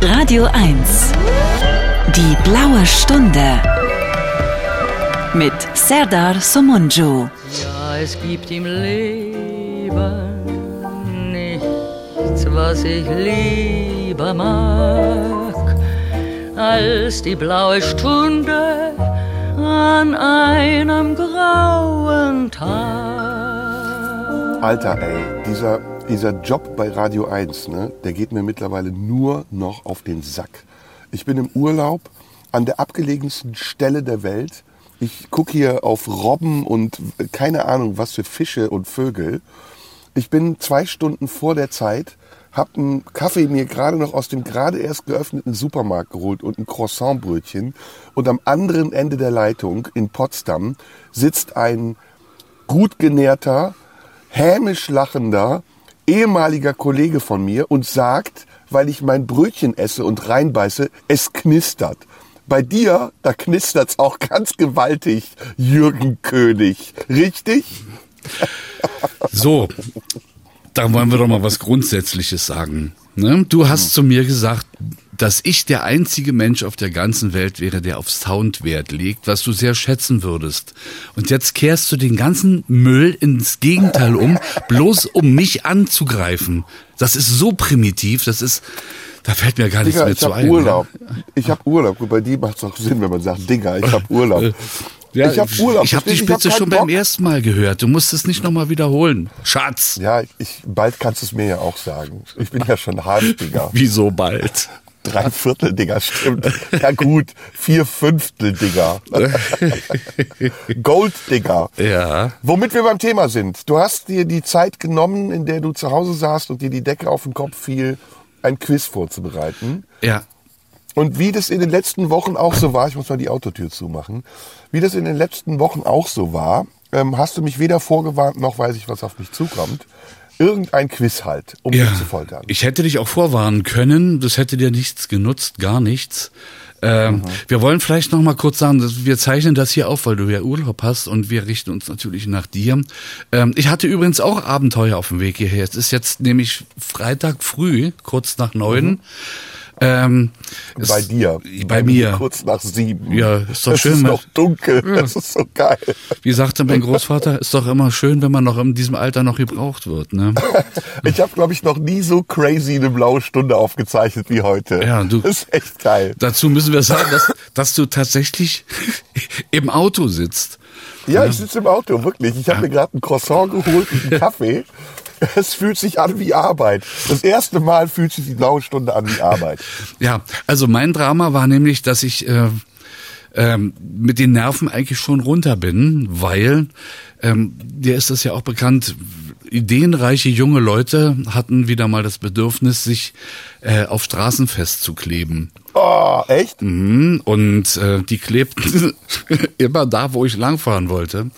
Radio 1. Die blaue Stunde. Mit Serdar Somunju. Ja, es gibt im Leben nichts, was ich lieber mag, als die blaue Stunde an einem grauen Tag. Alter, ey, dieser, dieser Job bei Radio 1, ne, der geht mir mittlerweile nur noch auf den Sack. Ich bin im Urlaub an der abgelegensten Stelle der Welt. Ich gucke hier auf Robben und keine Ahnung, was für Fische und Vögel. Ich bin zwei Stunden vor der Zeit, hab einen Kaffee mir gerade noch aus dem gerade erst geöffneten Supermarkt geholt und ein Croissantbrötchen. Und am anderen Ende der Leitung in Potsdam sitzt ein gut genährter, hämisch lachender, ehemaliger Kollege von mir und sagt, weil ich mein Brötchen esse und reinbeiße, es knistert. Bei dir, da knistert's auch ganz gewaltig, Jürgen König. Richtig? So, da wollen wir doch mal was Grundsätzliches sagen. Ne? Du hast zu mir gesagt, dass ich der einzige Mensch auf der ganzen Welt wäre, der auf Sound Wert legt, was du sehr schätzen würdest. Und jetzt kehrst du den ganzen Müll ins Gegenteil um, bloß um mich anzugreifen. Das ist so primitiv, das ist, da fällt mir gar nichts Digga, mehr ich zu hab ein. ne? Urlaub. Ich hab Urlaub. Gut, bei dir macht's auch Sinn, wenn man sagt, Digga, ich hab Urlaub. Ja, ich hab Urlaub. Ich habe die? Spitze hab schon keinen beim Bock. ersten Mal gehört. Du musst es nicht nochmal wiederholen. Schatz. Ja, ich, bald kannst du es mir ja auch sagen. Ich bin ja schon halb, Digga. Wieso bald? Drei Viertel, Digga, stimmt. Ja gut, vier Fünftel, Digga. Gold, Digga. Ja. Womit wir beim Thema sind. Du hast dir die Zeit genommen, in der du zu Hause saßt und dir die Decke auf den Kopf fiel, ein Quiz vorzubereiten. Ja. Und wie das in den letzten Wochen auch so war, ich muss mal die Autotür zumachen, wie das in den letzten Wochen auch so war, ähm, hast du mich weder vorgewarnt, noch weiß ich, was auf mich zukommt. Irgendein Quiz halt, um Ja, mich zu foltern. ich hätte dich auch vorwarnen können, das hätte dir nichts genutzt, gar nichts. Ähm, Wir wollen vielleicht noch mal kurz sagen, dass wir zeichnen das hier auf, weil du ja Urlaub hast und wir richten uns natürlich nach dir. Ähm, ich hatte übrigens auch Abenteuer auf dem Weg hierher. Es ist jetzt nämlich Freitag früh, kurz nach neun. Ähm, es- bei dir. Bei mir. Kurz nach sieben. Ja, ist doch es schön, ist wenn- noch dunkel. Das ist so geil. Wie sagte mein Großvater, ist doch immer schön, wenn man noch in diesem Alter noch gebraucht wird. Ne? Ich habe, glaube ich, noch nie so crazy eine blaue Stunde aufgezeichnet wie heute. Ja, du- Das ist echt geil. Dazu müssen wir sagen, dass, dass du tatsächlich im Auto sitzt. Ja, ich sitze im Auto, wirklich. Ich habe mir gerade ein Croissant geholt und einen Kaffee. Es fühlt sich an wie Arbeit. Das erste Mal fühlt sich die blaue Stunde an wie Arbeit. Ja, also mein Drama war nämlich, dass ich äh, ähm, mit den Nerven eigentlich schon runter bin, weil ähm, dir ist das ja auch bekannt, ideenreiche junge Leute hatten wieder mal das Bedürfnis, sich äh, auf Straßen festzukleben. Oh, echt? Mhm, Und äh, die klebten immer da, wo ich langfahren wollte.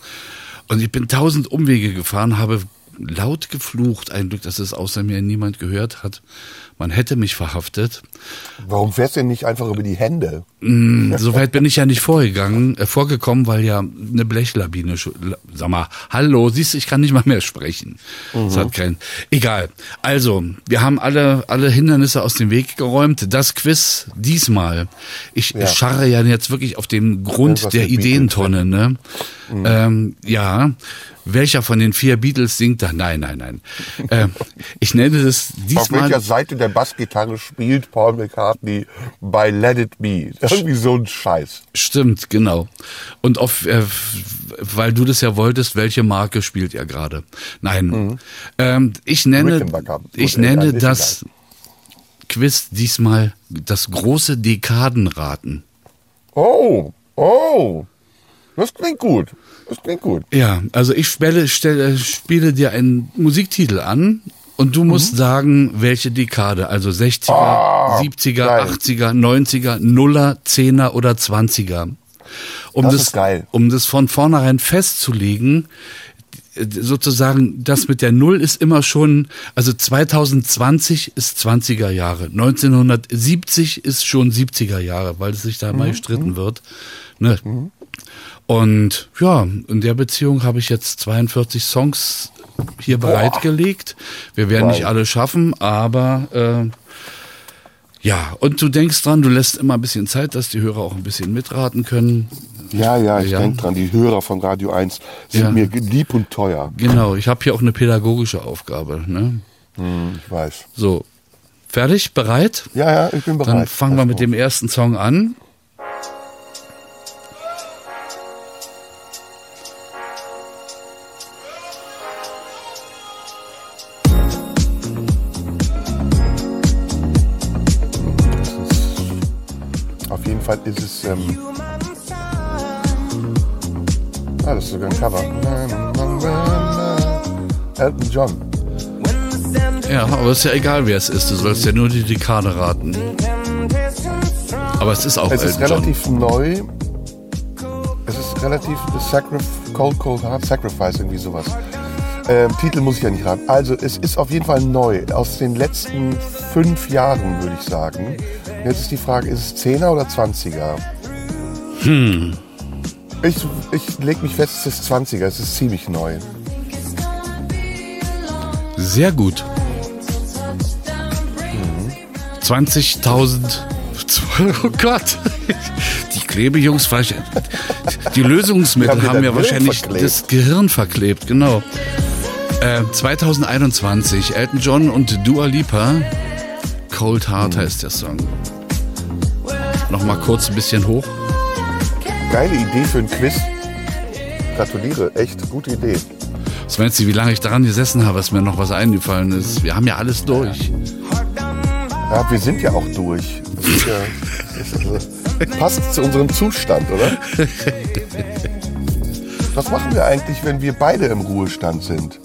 Und ich bin tausend Umwege gefahren, habe laut geflucht. Ein Glück, dass es außer mir niemand gehört hat. Man hätte mich verhaftet. Warum fährst du denn nicht einfach über die Hände? Mm, Soweit bin ich ja nicht vorgegangen, äh, vorgekommen, weil ja eine la- sag mal, hallo, siehst du, ich kann nicht mal mehr sprechen. Das hat kein, egal. Also, wir haben alle, alle Hindernisse aus dem Weg geräumt. Das Quiz diesmal. Ich Ja. scharre ja jetzt wirklich auf den Grund der Ideentonne, ne? Ähm, ja. Welcher von den vier Beatles singt da? Nein, nein, nein. ähm, ich nenne das Auf diesmal. welcher Seite der Bassgitarre spielt Paul McCartney bei Let It Be? Irgendwie so ein Scheiß. Stimmt, genau. Und auf, äh, weil du das ja wolltest, welche Marke spielt er gerade? Nein. Ähm, ich nenne, ich Gut, nenne das Quiz diesmal das große Dekadenraten. Oh, oh. Das klingt gut. Das klingt gut. Ja, also ich spiele, stelle, spiele dir einen Musiktitel an und du Mhm. musst sagen, welche Dekade, also 60er, Ah, 70er, geil. 80er, 90er, Nuller, 10er oder 20er. Um Das das, ist geil. um das von vornherein festzulegen, sozusagen, das mit der Null ist immer schon, also 2020 ist 20er Jahre, 1970 ist schon 70er Jahre, weil es sich da Mhm, mal gestritten wird. Ne? Und ja, in der Beziehung habe ich jetzt 42 Songs hier bereitgelegt. Wir werden nicht Geil. alle schaffen, aber äh, Ja, und du denkst dran, du lässt immer ein bisschen Zeit, dass die Hörer auch ein bisschen mitraten können. Ja, ja, ich Ja. denk dran, die Hörer von Radio 1 sind Ja. mir lieb und teuer. Genau, ich habe hier auch eine pädagogische Aufgabe. Ne? Ich weiß. So, fertig, bereit? Ja, ja, ich bin bereit. Dann fangen wir mit dem ersten Song an. Ist es. Ähm, ah, das ist sogar ein Cover. Elton John. Ja, aber ist ja egal, wer es ist. Du sollst ja nur die Dekade raten. Aber es ist auch Es ist Elton John. relativ neu. Es ist relativ Sacrif Cold Cold Heart Sacrifice, irgendwie sowas. Ähm, Titel muss ich ja nicht raten. Also, es ist auf jeden Fall neu. Aus den letzten fünf Jahren, würde ich sagen. Jetzt ist die Frage, ist es 10er oder 20er? Hm. Ich, ich lege mich fest, es ist 20er. Es ist ziemlich neu. Sehr gut. 20.000. Oh Gott. Die Klebejungs, die Lösungsmittel haben haben ja wahrscheinlich verklebt. das Gehirn verklebt, genau. Äh, 2021, Elton John und Dua Lipa. Cold Heart Hm. heißt der Song. Nochmal kurz ein bisschen hoch. Geile Idee für ein Quiz. Gratuliere, echt gute Idee. Was meinst du, wie lange ich daran gesessen habe, dass mir noch was eingefallen ist? Wir haben ja alles durch. Ja, wir sind ja auch durch. Ja, passt zu unserem Zustand, oder? Was machen wir eigentlich, wenn wir beide im Ruhestand sind?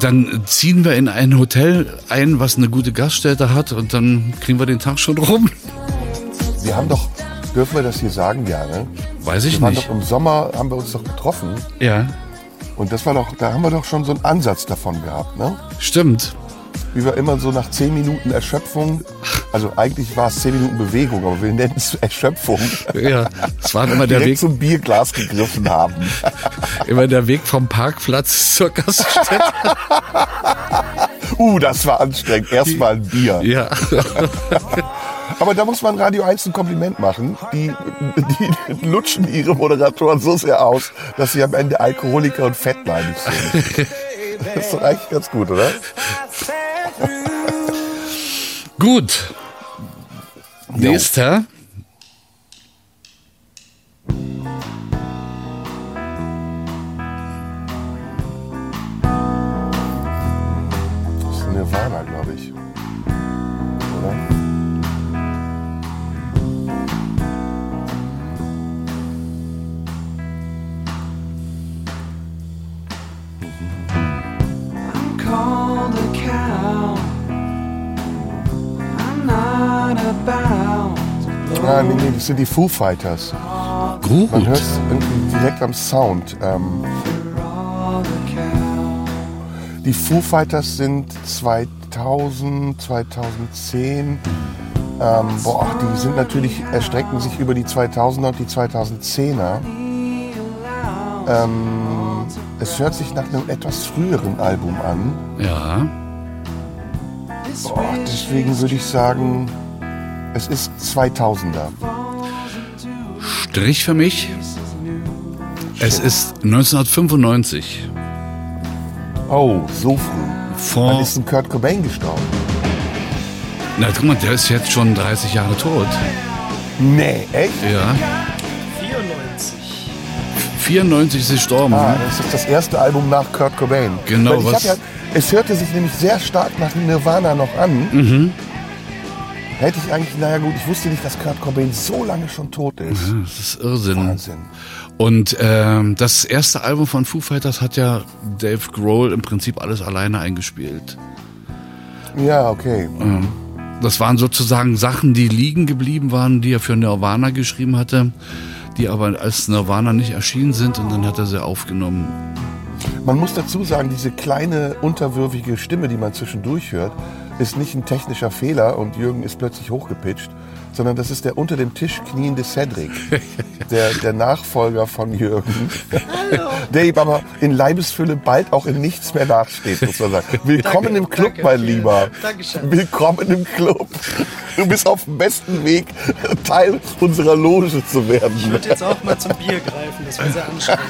Dann ziehen wir in ein Hotel ein, was eine gute Gaststätte hat und dann kriegen wir den Tag schon rum. Wir haben doch, dürfen wir das hier sagen, ja, ne? Weiß ich Wir nicht. doch im Sommer, haben wir uns doch getroffen. Ja, Und das war doch, da haben wir doch schon so einen Ansatz davon gehabt, ne? stimmt. Wie wir immer so nach zehn Minuten Erschöpfung, also eigentlich war es zehn Minuten Bewegung, aber wir nennen es Erschöpfung, Ja, es war immer der Weg, zum Bierglas gegriffen haben. immer der Weg vom Parkplatz zur Gaststätte. Uh, das war anstrengend. Erstmal ein Bier. Ja, Aber da muss man Radio 1 ein Kompliment machen. Die, die lutschen ihre Moderatoren so sehr aus, dass sie am Ende Alkoholiker und fettleibig sind. Das ist doch eigentlich ganz gut, oder? gut. Nächster. Das ist Nirvana, glaube ich. Oder? called to Ah, nee, nee, das sind die Foo Fighters. Gut. Man hört es direkt am Sound. Ähm, die Foo Fighters sind 2000, 2010. Ähm, boah, die sind natürlich, erstrecken sich über die 2000er und die 2010er. Ähm, es hört sich nach einem etwas früheren Album an. Ja, Boah, deswegen würde ich sagen, es ist 2000er. Strich für mich. Es ist 1995. Oh, so früh. Wann Vor, ist denn Kurt Cobain gestorben? na guck mal, der ist jetzt schon 30 Jahre tot. Nee, echt? Ja, 94. 94 ist sie gestorben. Ah, das ist das erste Album nach Kurt Cobain. Genau, was- Ja, es hörte sich nämlich sehr stark nach Nirvana noch an. Mhm. Hätte ich eigentlich, naja gut, ich wusste nicht, dass Kurt Cobain so lange schon tot ist. Das ist Irrsinn. Wahnsinn. Und ähm, das erste Album von Foo Fighters hat ja Dave Grohl im Prinzip alles alleine eingespielt. Ja, okay. Das waren sozusagen Sachen, die liegen geblieben waren, die er für Nirvana geschrieben hatte, die aber als Nirvana nicht erschienen sind und dann hat er sie aufgenommen. Man muss dazu sagen, diese kleine, unterwürfige Stimme, die man zwischendurch hört, ist nicht ein technischer Fehler und Jürgen ist plötzlich hochgepitcht, sondern das ist der unter dem Tisch kniende Cedric, der, der Nachfolger von Jürgen, der ihm aber in Leibesfülle bald auch in nichts mehr nachsteht, muss man sagen. Willkommen Danke, im Club, danke. mein Lieber. Dankeschön. Willkommen im Club. Du bist auf dem besten Weg, Teil unserer Loge zu werden. Ich würde jetzt auch mal zum Bier greifen, das war sehr anstrengend.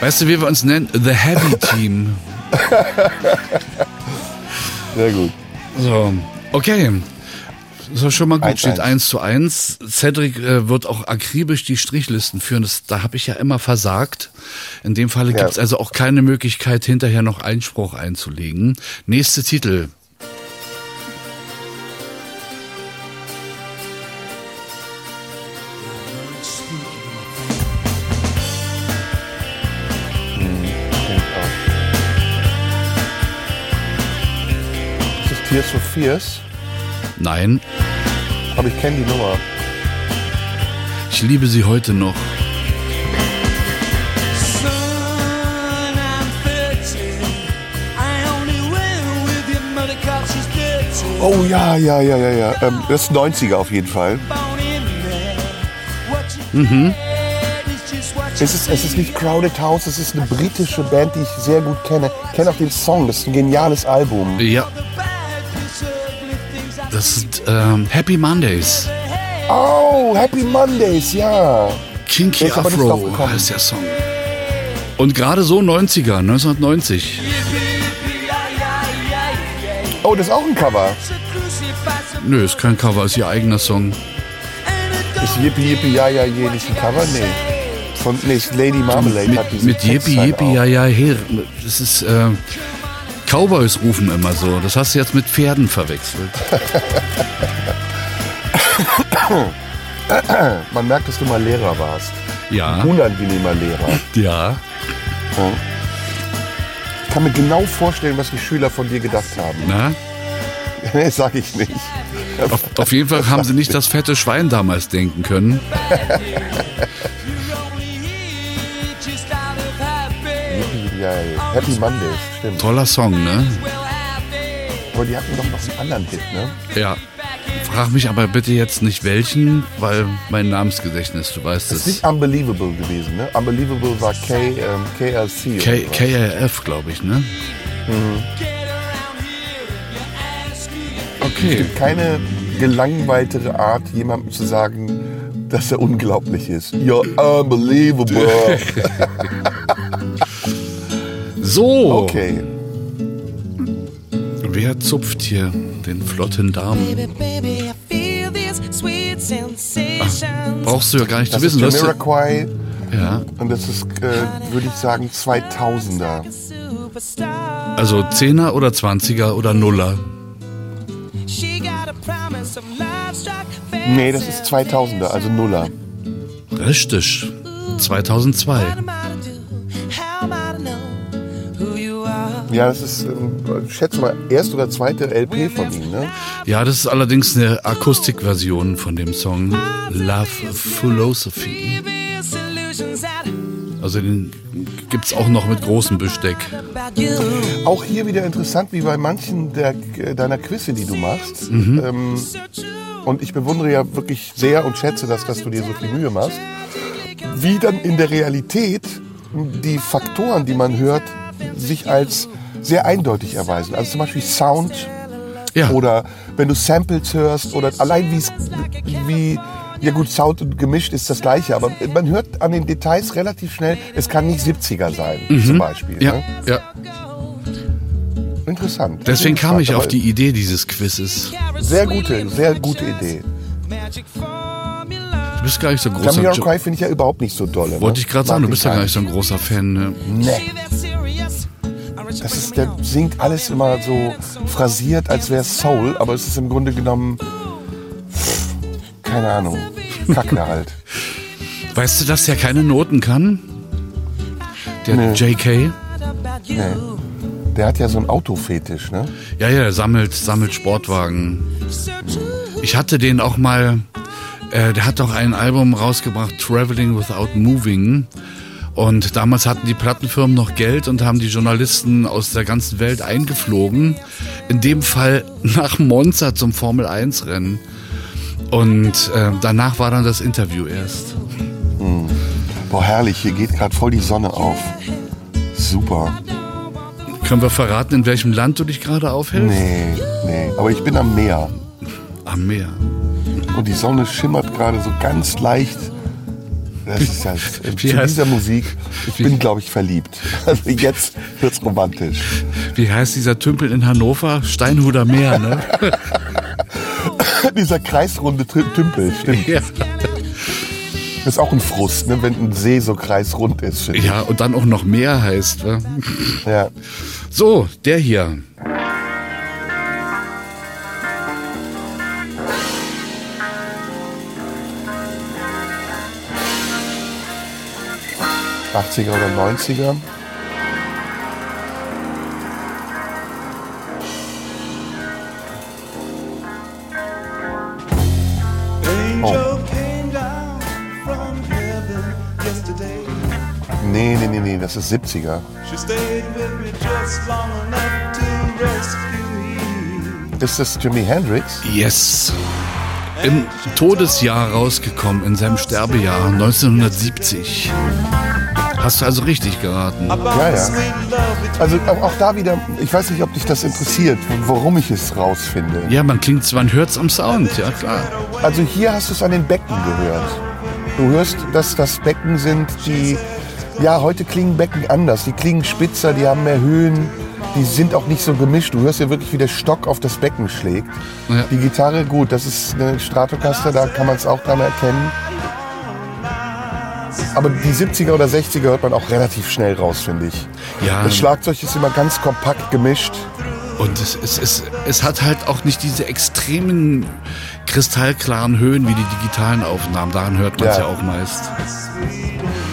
Weißt du, wie wir uns nennen? The Heavy Team. Sehr gut. So, okay. So, schon mal gut, 1-1. steht 1 zu 1. Cedric äh, wird auch akribisch die Strichlisten führen. Das, da habe ich ja immer versagt. In dem Falle Ja. gibt's also auch keine Möglichkeit, hinterher noch Einspruch einzulegen. Nächste Titel. Fears? Nein, Aber ich kenne die Nummer. ich liebe sie heute noch. Son, I'm 13. I only went with your mother 'cause she's dirty. Oh ja, ja, ja, ja, ja. Ähm, das ist 90er auf jeden Fall. Mhm. Es ist, es ist nicht Crowded House, es ist eine britische Band, die ich sehr gut kenne. Ich kenne auch den Song, das ist ein geniales Album. Ja, das sind ähm, Happy Mondays. Oh, Happy Mondays, ja. Kinky Afro heißt der Song. Und gerade so 90er, 1990. Oh, das ist auch ein Cover. Nö, ist kein Cover, ist ihr eigener Song. Ist Yippie Yippie Ja Ja Je nicht ein Cover? Nee. Von, nee, Lady Marmalade hat Mit, diesen mit Yippie Yippie, ja, ja, her. Das ist, äh, Cowboys rufen immer so. Das hast du jetzt mit Pferden verwechselt. Man merkt, dass du mal Lehrer warst. Ja, Unangenehmer Lehrer. ja. Ich kann mir genau vorstellen, was die Schüler von dir gedacht haben. Na? Nee, sag ich nicht. Auf, auf jeden Fall haben sie nicht das fette Schwein damals denken können. Happy Mondays, stimmt. Toller Song, ne? Aber die hatten doch noch einen anderen Hit, ne? Ja. Frag mich aber bitte jetzt nicht welchen, weil mein Namensgedächtnis, du weißt Das ist es. nicht Unbelievable gewesen, ne? Unbelievable war K, ähm, KLC. K oder was. KRF, glaube ich, ne? Okay. Keine gelangweiltere Art, jemandem zu sagen, dass er unglaublich ist. You're unbelievable. So, Okay. wer zupft hier den flotten Darm? Sensation. Brauchst du ja gar nicht Das zu ist wissen. hast ja- Jamiroquai Ja, und das ist, äh, würde ich sagen, 2000er. Superstar. also 10er oder 20er oder Nuller. Nee, das ist 2000er, also Nuller. Richtig. 2002. Ja, das ist, ähm, ich schätze mal, erste oder zweite LP von ihm, ne? Ja, das ist allerdings eine Akustikversion von dem Song Love Philosophy. Also den gibt's auch noch mit großem Besteck. Auch hier wieder interessant, wie bei manchen der, deiner Quizze, die du machst. Ähm, So true. und ich bewundere ja wirklich sehr und schätze das, dass du dir so viel Mühe machst. Wie dann in der Realität die Faktoren, die man hört, sich als sehr eindeutig erweisen. Also zum Beispiel Sound Ja, oder wenn du Samples hörst oder allein wie es, wie, ja gut, Sound und gemischt ist das gleiche, aber man hört an den Details relativ schnell, es kann nicht 70er sein, zum Beispiel. ja, Ne? ja. Interessant. Deswegen kam ich auf die Idee dieses Quizzes. Sehr gute, sehr gute Idee. Du bist gar nicht so großer. Jamiroquai finde ich ja überhaupt nicht so dolle. Wollte ne? ich gerade sagen, du bist ja gar nicht so ein großer Fan. Ne? Nee, das ist, der singt alles immer so phrasiert, als wäre es Soul, aber es ist im Grunde genommen, pff, keine Ahnung, Kacke halt. Weißt du, dass der keine Noten kann? Der Nee. JK? Nee. Der hat ja so einen Autofetisch, ne? Ja, ja, der sammelt, sammelt Sportwagen. Ich hatte den auch mal, äh, der hat doch ein Album rausgebracht, Traveling Without Moving. Und damals hatten die Plattenfirmen noch Geld und haben die Journalisten aus der ganzen Welt eingeflogen. In dem Fall nach Monza zum Formel 1 Rennen. Und äh, danach war dann das Interview erst. Boah, herrlich, hier geht gerade voll die Sonne auf. Super. Können wir verraten, in welchem Land du dich gerade aufhältst? Nee, nee. Aber ich bin am Meer. Am Meer. Und die Sonne schimmert gerade so ganz leicht. Das ist ja, Wie zu heißt- dieser Musik, ich wie- bin, glaube ich, verliebt. Also jetzt wird's romantisch. Wie heißt dieser Tümpel in Hannover? Steinhuder Meer, ne? Dieser kreisrunde Tü- Tümpel, stimmt. ja. Ist auch ein Frust, ne, wenn ein See so kreisrund ist. ja, und dann auch noch Meer heißt. Ne? Ja. So, der hier. 80er oder 90er. Angel came down from heaven yesterday. Nee, nee, nee, nee, das ist 70er. She stayed with me just long enough to rescue me. Ist das Jimi Hendrix? Yes. Im Todesjahr rausgekommen, in seinem Sterbejahr 1970. Hast du also richtig geraten. Ja, ja. Also auch auch da wieder, ich weiß nicht, ob dich das interessiert, warum ich es rausfinde. Ja, man klingt, man hört's am Sound, ja klar. Also hier hast du es an den Becken gehört. Du hörst, dass das Becken sind, die, ja, heute klingen Becken anders. Die klingen spitzer, die haben mehr Höhen, die sind auch nicht so gemischt. Du hörst ja wirklich, wie der Stock auf das Becken schlägt. Ja. Die Gitarre, gut, das ist eine Stratocaster, da kann man es auch dran erkennen. Aber die 70er oder 60er hört man auch relativ schnell raus, finde ich. Ja, Das Schlagzeug ist immer ganz kompakt gemischt. und es, es, es, es hat halt auch nicht diese extremen kristallklaren Höhen wie die digitalen Aufnahmen. Daran hört man es ja. Ja. auch meist.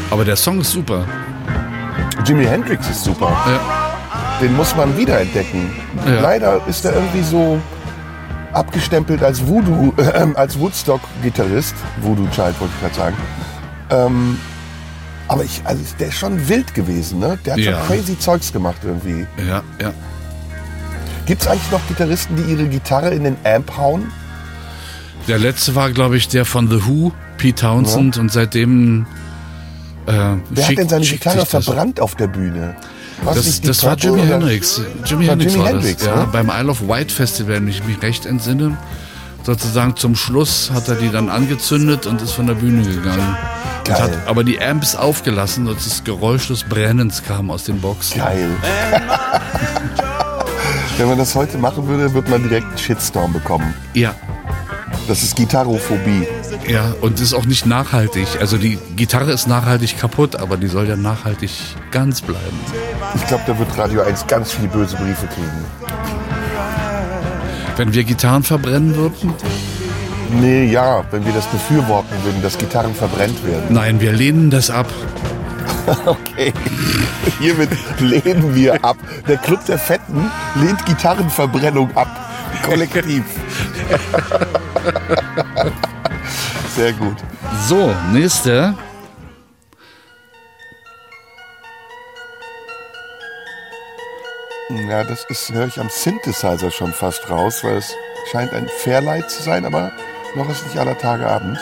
Aber der Song ist super. Jimi Hendrix ist super. Ja. Den muss man wiederentdecken. Ja. Leider ist er irgendwie so abgestempelt als Voodoo, äh, als Woodstock-Gitarrist. Voodoo Child wollte ich gerade sagen. Ähm, aber ich, also der ist schon wild gewesen, ne? Der hat Ja. schon crazy Zeugs gemacht irgendwie. Ja, ja. Gibt es eigentlich noch Gitarristen, die ihre Gitarre in den Amp hauen? Der letzte war, glaube ich, der von The Who, Pete Townsend, und seitdem. Äh, Wer hat denn seine Gitarre verbrannt auf der Bühne? War's Das, das war Jimi Hendrix. Jimi Hendrix war Hendrix, das. Ja, ne? beim Isle of Wight Festival, wenn ich mich recht entsinne. Sozusagen zum Schluss hat er die dann angezündet und ist von der Bühne gegangen. Geil. hat aber die Amps aufgelassen und das Geräusch des Brennens kam aus den Boxen. Geil. Wenn man das heute machen würde, wird man direkt einen Shitstorm bekommen. Ja, Das ist Gitarrophobie. ja, und ist auch nicht nachhaltig. Also die Gitarre ist nachhaltig kaputt, aber die soll ja nachhaltig ganz bleiben. Ich glaube, da wird Radio 1 ganz viele böse Briefe kriegen. Wenn wir Gitarren verbrennen würden? Nee, ja, wenn wir das befürworten würden, dass Gitarren verbrennt werden. Nein, wir lehnen das ab. Okay. Hiermit lehnen wir ab. Der Club der Fetten lehnt Gitarrenverbrennung ab. Kollektiv. Sehr gut. So, nächste. Ja, das ist, höre ich am Synthesizer schon fast raus, weil es scheint ein Fairlight zu sein, aber noch ist nicht aller Tage Abend.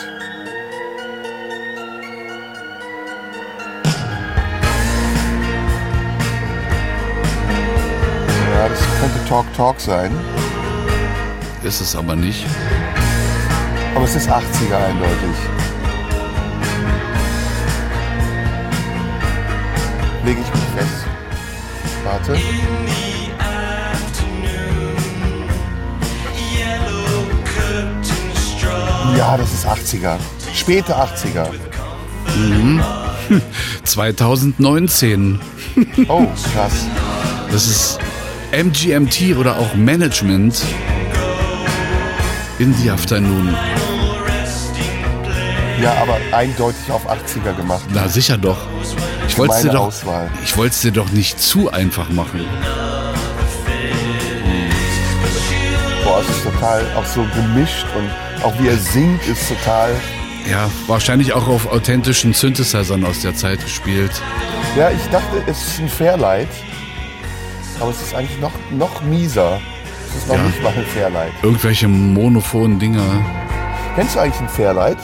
Ja, das könnte Talk Talk sein, Ist es aber nicht. aber es ist 80er eindeutig. Lege ich mich fest. Warte. Ja, das ist 80er. Späte 80er. 2019. Oh, krass. Das ist MGMT oder auch Management in the Afternoon. Ja, aber eindeutig auf 80er gemacht. Na sicher doch. Ich wollte es dir doch, Auswahl. ich wollte es dir doch nicht zu einfach machen. Total auch so gemischt und auch wie er singt ist total ja, wahrscheinlich auch auf authentischen Synthesizern aus der Zeit gespielt. Ja, ich dachte, es ist ein Fairlight. Aber es ist eigentlich noch, noch mieser. Es ist noch Ja. nicht mal ein Fairlight. Irgendwelche monophonen Dinger. Kennst du eigentlich ein Fairlight?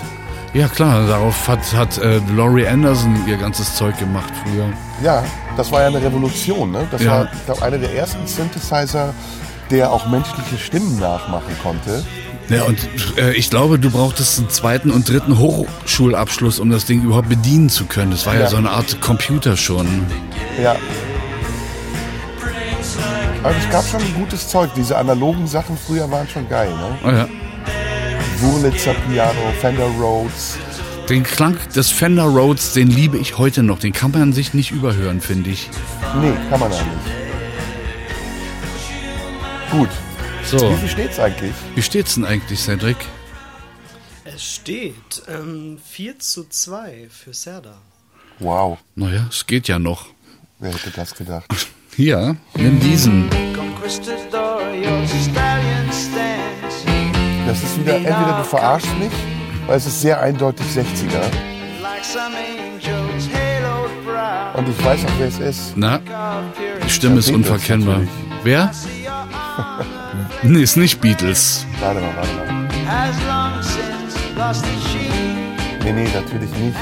Ja klar, darauf hat, hat äh, Laurie Anderson ihr ganzes Zeug gemacht früher. Ja, das war ja eine Revolution. Ne? Das Ja. war, ich glaube, einer der ersten Synthesizer, der auch menschliche Stimmen nachmachen konnte. Ja, und äh, ich glaube, du brauchtest einen zweiten und dritten Hochschulabschluss, um das Ding überhaupt bedienen zu können. Das war ja, Ja. so eine Art Computer schon. Ja. Aber es gab schon gutes Zeug. Diese analogen Sachen früher waren schon geil. Ne? Oh ja. Wurlitzer Piano, Fender Rhodes. Den Klang des Fender Rhodes, den liebe ich heute noch. Den kann man sich nicht überhören, finde ich. Nee, kann man auch nicht. Gut. So, Wie viel steht's eigentlich? wie steht's denn eigentlich, Cedric? Es steht ähm, 4 zu 2 für Serdar. Wow, Naja, es geht ja noch. wer hätte das gedacht? Hier, nimm diesen. Das ist wieder, entweder du verarschst mich, weil es ist sehr eindeutig 60er. like some angel's haloed brow. Und ich weiß auch, wer es ist. Na, die Stimme ist unverkennbar. natürlich. Wer? nee, ist nicht Beatles. Warte mal, warte mal. Nee, nee, natürlich nicht.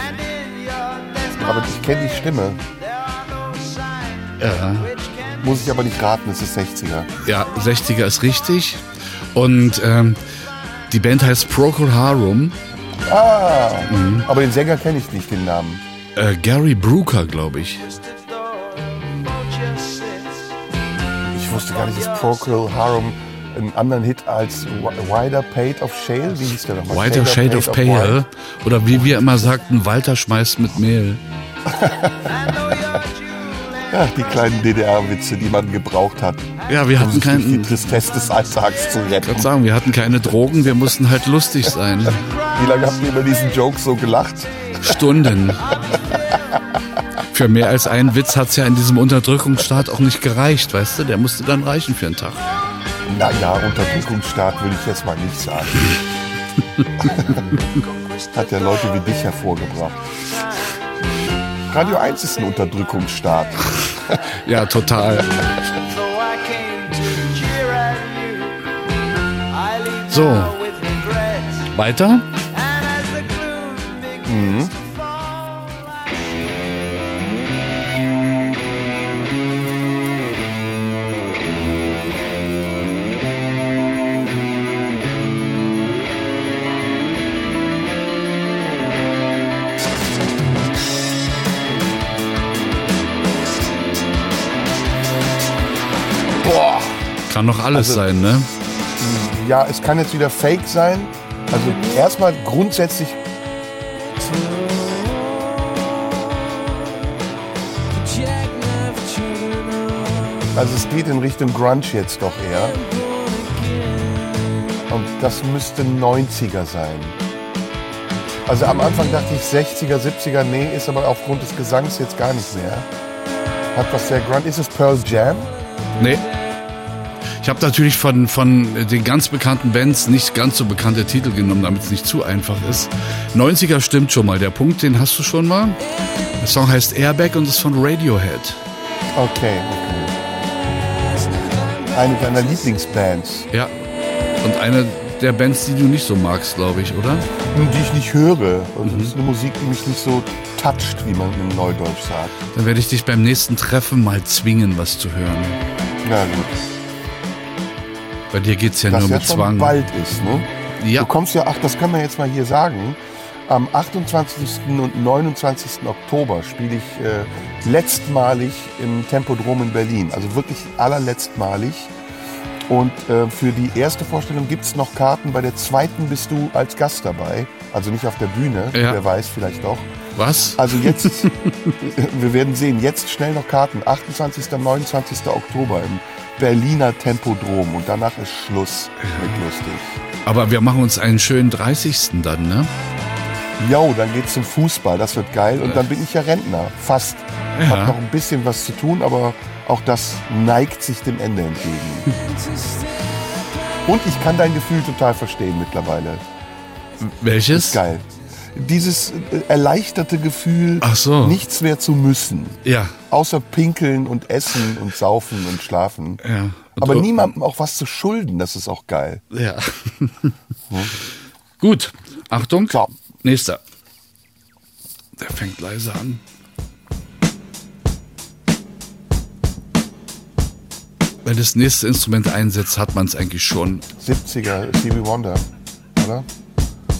Aber ich kenne die Stimme. Ja. Muss ich aber nicht raten, es ist 60er. Ja, 60er ist richtig. Und ähm, die Band heißt Procol Harum. Ah, Mhm. aber den Sänger kenne ich nicht, den Namen. Äh, Gary Brooker, glaube ich. Ich wusste gar nicht, dass Procol Harum einen anderen Hit als Wi- Wider Pate of Shale, wie hieß der nochmal? Whiter Shade of Pale Pale. Oder wie wir immer sagten, Walter schmeißt mit Mehl. Ja, die kleinen DDR-Witze, die man gebraucht hat, Ja, wir um hatten durch die keinen. Tristesse des Alltags zu Ich retten. würde sagen, wir hatten keine Drogen, wir mussten halt lustig sein. Wie lange habt ihr über diesen Joke so gelacht? Stunden. Für mehr als einen Witz hat's ja in diesem Unterdrückungsstaat auch nicht gereicht, weißt du? Der musste dann reichen für einen Tag. Naja, Unterdrückungsstaat würde ich jetzt mal nicht sagen. Hat ja Leute wie dich hervorgebracht. Radio 1 ist ein Unterdrückungsstaat. Ja, total. Though I came Doch alles Also- sein, ne? Ja, es kann jetzt wieder Fake sein. Also erstmal grundsätzlich Also es geht in Richtung Grunge jetzt doch eher. Und das müsste 90er sein. Also am Anfang dachte ich 60er, 70er, nee, ist aber aufgrund des Gesangs jetzt gar nicht mehr. Hat was sehr Grunge. Ist es Pearl Jam? Nee. Ich habe natürlich von, von den ganz bekannten Bands nicht ganz so bekannte Titel genommen, damit es nicht zu einfach ist. 90er stimmt schon mal. Der Punkt, den hast du schon mal. Der Song heißt Airbag und ist von Radiohead. Okay, okay. Eine deiner Lieblingsbands, Ja. Und eine der Bands, die du nicht so magst, glaube ich, oder? die ich nicht höre. Und das ist eine Musik, die mich nicht so toucht, wie man in Neudeutsch sagt. Dann werde ich dich beim nächsten Treffen mal zwingen, was zu hören. Na gut. Bei dir geht's ja Das nur ja mit schon Zwang. bald ist, ne? Ja. Du kommst ja, ach, das können wir jetzt mal hier sagen. Am 28. und 29. Oktober spiele ich äh, letztmalig im Tempodrom in Berlin. Also wirklich allerletztmalig. Und äh, für die erste Vorstellung gibt es noch Karten. Bei der zweiten bist du als Gast dabei. Also nicht auf der Bühne, Ja. wer weiß, vielleicht doch. Was? Also jetzt, wir werden sehen, jetzt schnell noch Karten. 28. und 29. Oktober im Berliner Tempodrom. Und danach ist Schluss mit lustig. Aber wir machen uns einen schönen 30. dann, ne? Jo, dann geht's zum Fußball, das wird geil. Und dann bin ich ja Rentner, fast. Ja. Hab noch ein bisschen was zu tun, aber auch das neigt sich dem Ende entgegen. Und ich kann dein Gefühl total verstehen mittlerweile. Welches? Geil. Dieses äh, erleichterte Gefühl, so. nichts mehr zu müssen. Ja. Außer pinkeln und essen und saufen und schlafen. Ja. Und Aber niemandem auch was zu schulden, das ist auch geil. Ja. Gut. Achtung. So. Nächster. Der fängt leise an. Wenn das nächste Instrument einsetzt, hat man es eigentlich schon. 70er Stevie Wonder, oder?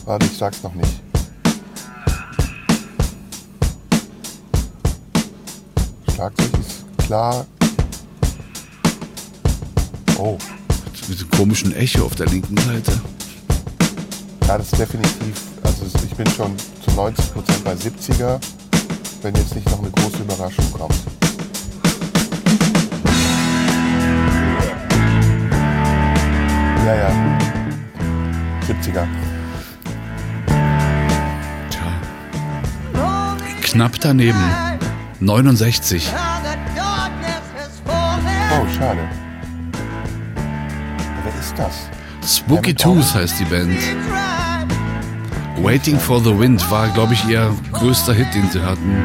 Warte, ich sag's noch nicht. Schlagzeug ist klar. Oh, Mit dem komischen Echo auf der linken Seite. ja, das ist definitiv. Also ich bin schon zu 90% bei 70er, wenn jetzt nicht noch eine große Überraschung kommt. Ja, ja. 70er. Tja. Knapp daneben. 69. Oh, schade. Wer ist das? Spooky Tooth heißt die Band. Waiting for the Wind war, glaube ich, ihr größter Hit, den sie hatten.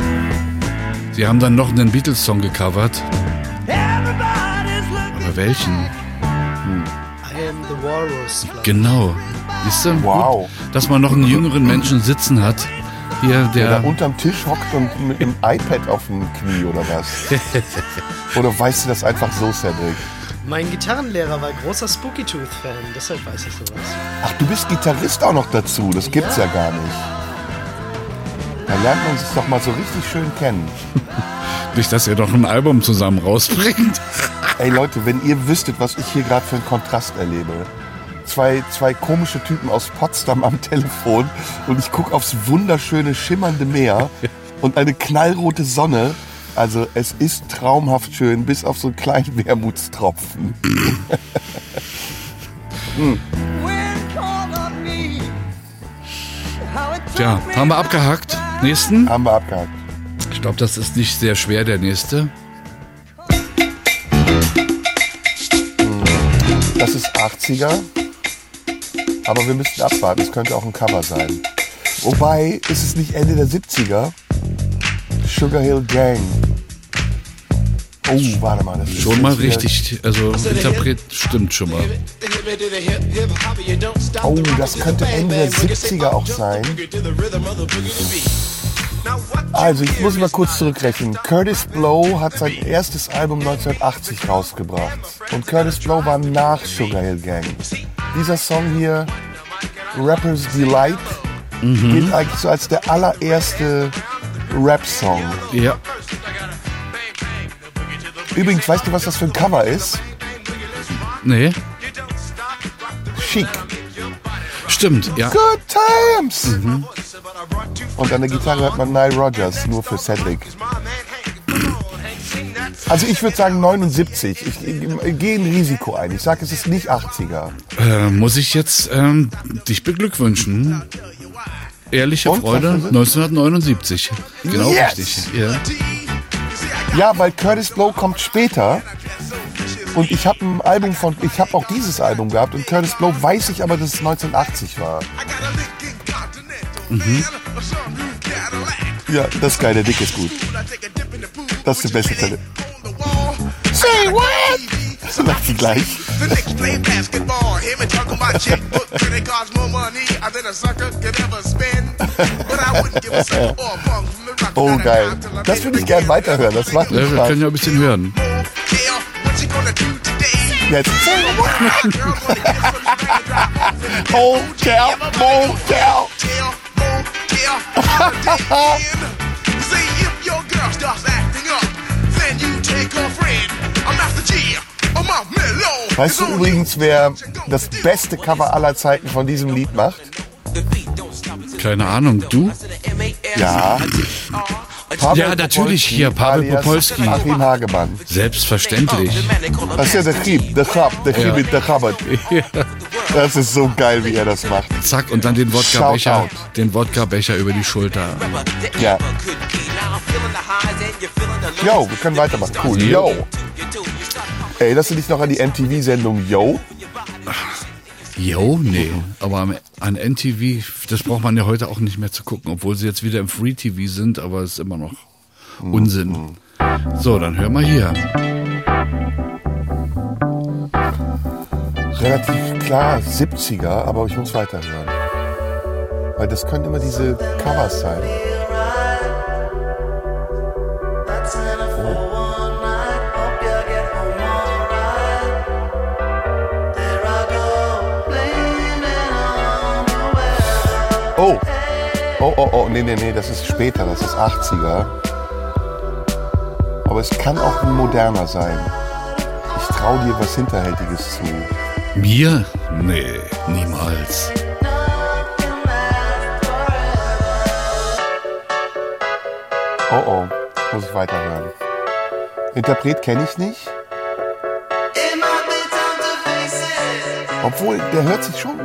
Sie haben dann noch einen Beatles-Song gecovert. Aber welchen? I am the Walrus. glaub ich. Genau. Wisst ihr, Wow. gut, dass man noch einen jüngeren Menschen sitzen hat. Hier, Der da der. unterm Tisch hockt und mit dem iPad auf dem Knie oder was? oder weißt du das einfach so, Cedric? Mein Gitarrenlehrer war großer Spooky Tooth-Fan, deshalb weiß ich sowas. Ach, du bist Gitarrist auch noch dazu. Das gibt's ja, gar nicht. Da lernt man sich doch mal so richtig schön kennen. Nicht, dass ihr doch ein Album zusammen rausbringt. Ey Leute, wenn ihr wüsstet, was ich hier gerade für einen Kontrast erlebe. Zwei, zwei komische Typen aus Potsdam am Telefon und ich gucke aufs wunderschöne, schimmernde Meer und eine knallrote Sonne. Also es ist traumhaft schön, bis auf so einen kleinen Wermutstropfen. Tja, haben wir abgehakt. Nächsten. Haben wir abgehakt. Ich glaube, das ist nicht sehr schwer, der nächste. Das ist 80er. Aber wir müssten abwarten, es könnte auch ein Cover sein. Wobei, ist es nicht Ende der 70er? Sugar Hill Gang. Oh, warte mal. Das ist Schon mal richtig. Also, Interpret stimmt schon mal. Oh, das könnte Ende der 70er auch sein. Also, ich muss mal kurz zurückrechnen. Curtis Blow hat sein erstes Album 1980 rausgebracht. Und Curtis Blow war nach Sugar Hill Gang. Dieser Song hier, Rapper's Delight, gilt eigentlich so als der allererste Rap-Song. Ja. Übrigens, weißt du, was das für ein Cover ist? Nee. Chic. Stimmt, ja. Good Times! Und an der Gitarre hört man Nile Rogers, nur für Cedric. Also ich würde sagen 79. Ich, ich, gehe ein Risiko ein. Ich sage, es ist nicht 80er. Äh, muss ich jetzt ähm, dich beglückwünschen? Ehrliche Und, Freude, was ist es? 1979. Genau Yes! richtig. Ja. Ja, weil Curtis Blow kommt später. Und ich habe ein Album von, ich habe auch dieses Album gehabt und Curtis Blow weiß ich aber, dass es 1980 war. Ja, das ist geil, der Dick ist gut. Das ist die beste Stelle. Say what? So macht sie gleich. Oh, geil. Das würde ich gern weiterhören. Das macht Ja, wir können ja ein bisschen hören. The raindrop. Motel. See if your girl starts acting up, then you take her friend. I'm G. I'm a mellow. Weißt du übrigens, wer das beste Cover aller Zeiten von diesem Lied macht? Keine Ahnung, du? Ja. Pavel Ja, natürlich hier, Pavel alias Popolski. Achim Hagemann. Selbstverständlich. Das ist ja der Chieb, der Chab, der Ja. mit der Chabad. Das ist so geil, wie er das macht. Zack, und dann den Wodka-Becher, den Wodka-Becher über die Schulter. Ja. Yo, wir können weitermachen. Cool. Yo. Erinnerst du dich noch an die MTV-Sendung Yo? Jo, nee. Aber an NTV, das braucht man ja heute auch nicht mehr zu gucken, obwohl sie jetzt wieder im Free TV sind, aber es ist immer noch Unsinn. So, dann hör mal hier. Relativ klar 70er, aber ich muss weiterhören. Weil das können immer diese Covers sein. Oh. Oh, oh, oh, nee, nee, nee, das ist später, das ist 80er. Aber es kann auch ein moderner sein. Ich traue dir was Hinterhältiges zu. Mir? Nee, niemals. Oh oh, muss ich weiterhören. Interpret kenne ich nicht. Obwohl, der hört sich schon.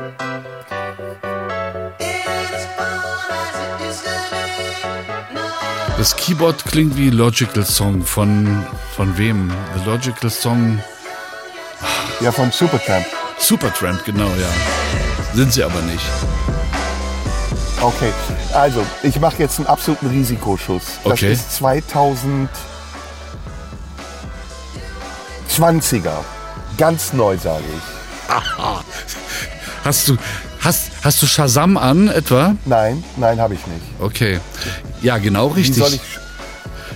Das Keyboard klingt wie Logical Song von, von wem? The Logical Song Ja, von Supertramp. Supertramp, genau, ja. Sind sie aber nicht. Okay, also ich mache jetzt einen absoluten Risikoschuss. Das Okay. ist 2020er. Ganz neu, sage ich. Hast du, hast, hast du Shazam an etwa? Nein, nein, habe ich nicht. Okay. Ja, genau Wie richtig. soll ich.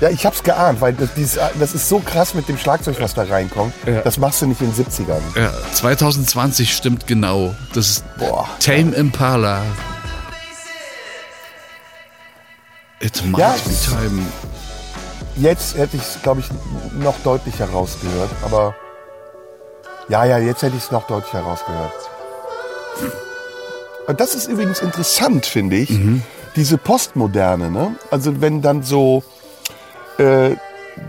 Ja, ich hab's geahnt, weil das, dieses, das ist so krass mit dem Schlagzeug, was da reinkommt. Ja. Das machst du nicht in den 70ern. Ja, 2020 stimmt genau. Das ist Boah. Tame Impala. It might Ja, be time. Jetzt hätte ich es, glaube ich, noch deutlicher rausgehört. Aber ja, ja, jetzt hätte ich es noch deutlicher rausgehört. Und das ist übrigens interessant, finde ich. Diese Postmoderne, ne? Also wenn dann so äh,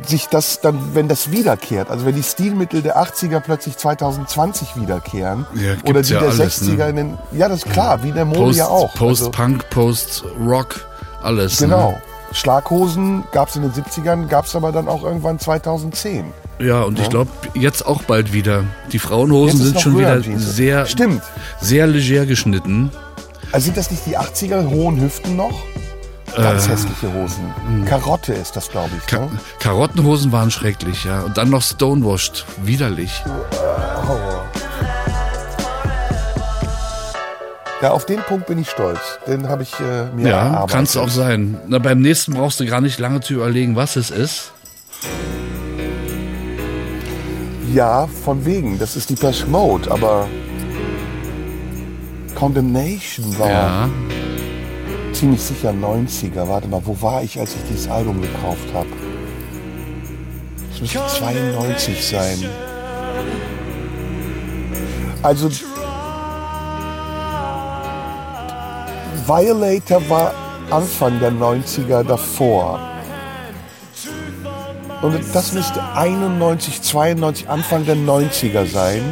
sich das dann, wenn das wiederkehrt, also wenn die Stilmittel der 80er plötzlich 2020 wiederkehren Ja, oder die ja der alles, 60er ne? in den, ja, das ist klar, wie in der Mode Post, ja auch. Also, Post-Punk, Post-Rock, alles. genau. Ne? Schlaghosen gab es in den 70ern, gab es aber dann auch irgendwann 2010. Ja, und ich glaube, jetzt auch bald wieder. Die Frauenhosen sind schon wieder sehr, Stimmt. sehr leger geschnitten. Also sind das nicht die 80er hohen Hüften noch? Ganz hässliche Hosen. Karotte ist das, glaube ich. Ka Ne? Karottenhosen waren schrecklich, ja. Und dann noch stonewashed. Widerlich. Ja, auf den Punkt bin ich stolz. Den habe ich äh, mir Ja, erarbeitet. kannst auch sein. Na, beim nächsten brauchst du gar nicht lange zu überlegen, was es ist. Ja, von wegen. Das ist die Pesh Mode, aber Condemnation war Ja. ziemlich sicher 90er. Warte mal, wo war ich, als ich dieses Album gekauft habe? Das müsste 92 sein. Also Violator war Anfang der 90er davor. Und das müsste 91, 92, Anfang der 90er sein.